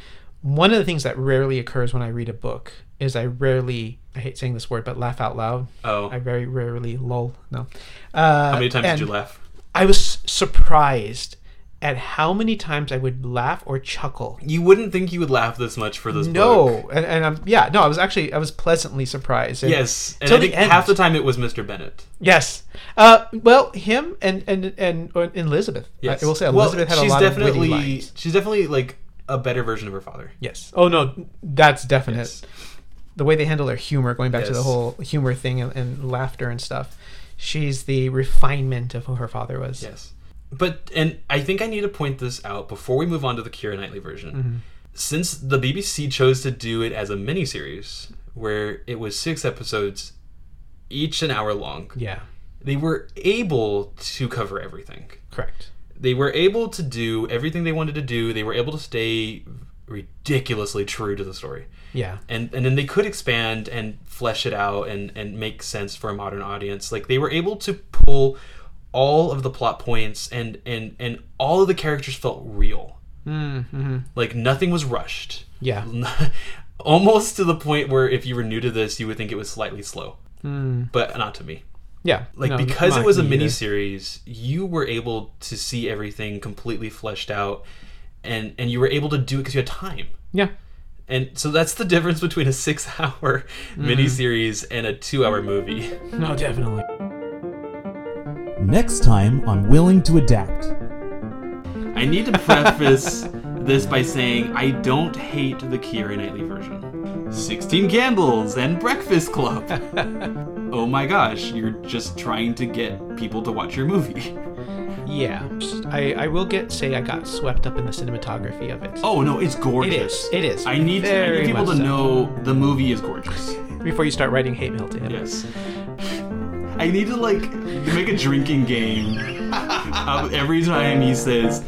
One of the things that rarely occurs when I read a book is I rarely I hate saying this word but laugh out loud. Oh, I very rarely lol no. Uh, how many times did you laugh? I was surprised at how many times I would laugh or chuckle. You wouldn't think you would laugh this much for this book. No, and, and I'm yeah no I was actually I was pleasantly surprised. And- Yes, and I the think end. half the time it was Mr. Bennet. Yes. Uh, well, him and and and, and Elizabeth. Yes, I will say Well, Elizabeth had a she's lot of definitely witty lines. she's definitely like a better version of her father. Yes. Oh no, that's definite. Yes. The way they handle their humor, going back to the whole humor thing and, and laughter and stuff. She's the refinement of who her father was. Yes. But and I think I need to point this out before we move on to the Keira Knightley version. Mm-hmm. Since the BBC chose to do it as a miniseries where it was six episodes each an hour long, Yeah. they were able to cover everything. Correct. They were able to do everything they wanted to do. They were able to stay ridiculously true to the story. Yeah. and and then they could expand and flesh it out and and make sense for a modern audience like they were able to pull all of the plot points and and and all of the characters felt real Mm-hmm. like nothing was rushed Yeah. almost to the point where if you were new to this you would think it was slightly slow Mm. but not to me Yeah. like No, because it was a mini series you were able to see everything completely fleshed out and and you were able to do it because you had time Yeah. and so that's the difference between a six hour Mm. miniseries and a two hour movie. No, definitely. Next time on Willing to Adapt. I need to preface this by saying I don't hate the Keira Knightley version. 16 Candles and Breakfast Club. oh my gosh, you're just trying to get people to watch your movie. Yeah. I, I will get say I got swept up in the cinematography of it. Oh no, it's gorgeous. is. It is. I need, I Very need people much to so. know the movie is gorgeous. before you start writing hate mail to him. Yes. I need to like make a drinking game every time he says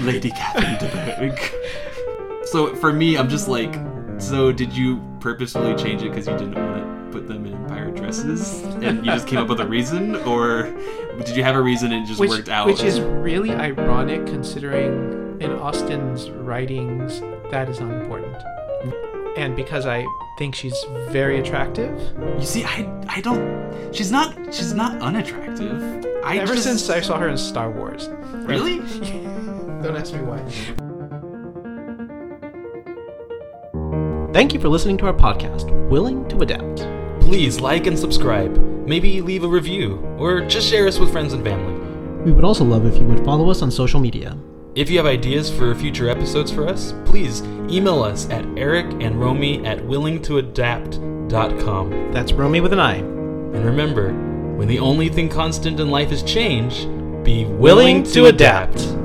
Lady Catherine de Bourgh. So for me, I'm just like, so did you purposefully change it because you didn't want to put them in pirate dresses, and you just came up with a reason, or did you have a reason and it just which, worked out? Which is really ironic considering in Austen's writings that is not important. And because I think she's very attractive, you see, I I don't. She's not. She's not unattractive. I ever just, since I saw her in Star Wars. really. Don't ask me why. Thank you for listening to our podcast, Willing to Adapt. Please like and subscribe. Maybe leave a review, or just share us with friends and family. We would also love if you would follow us on social media. If you have ideas for future episodes for us, please email us at eric and romi at willingtoadapt.com. That's Romi with an I. And remember, when the only thing constant in life is change, be willing, Willing to adapt. adapt.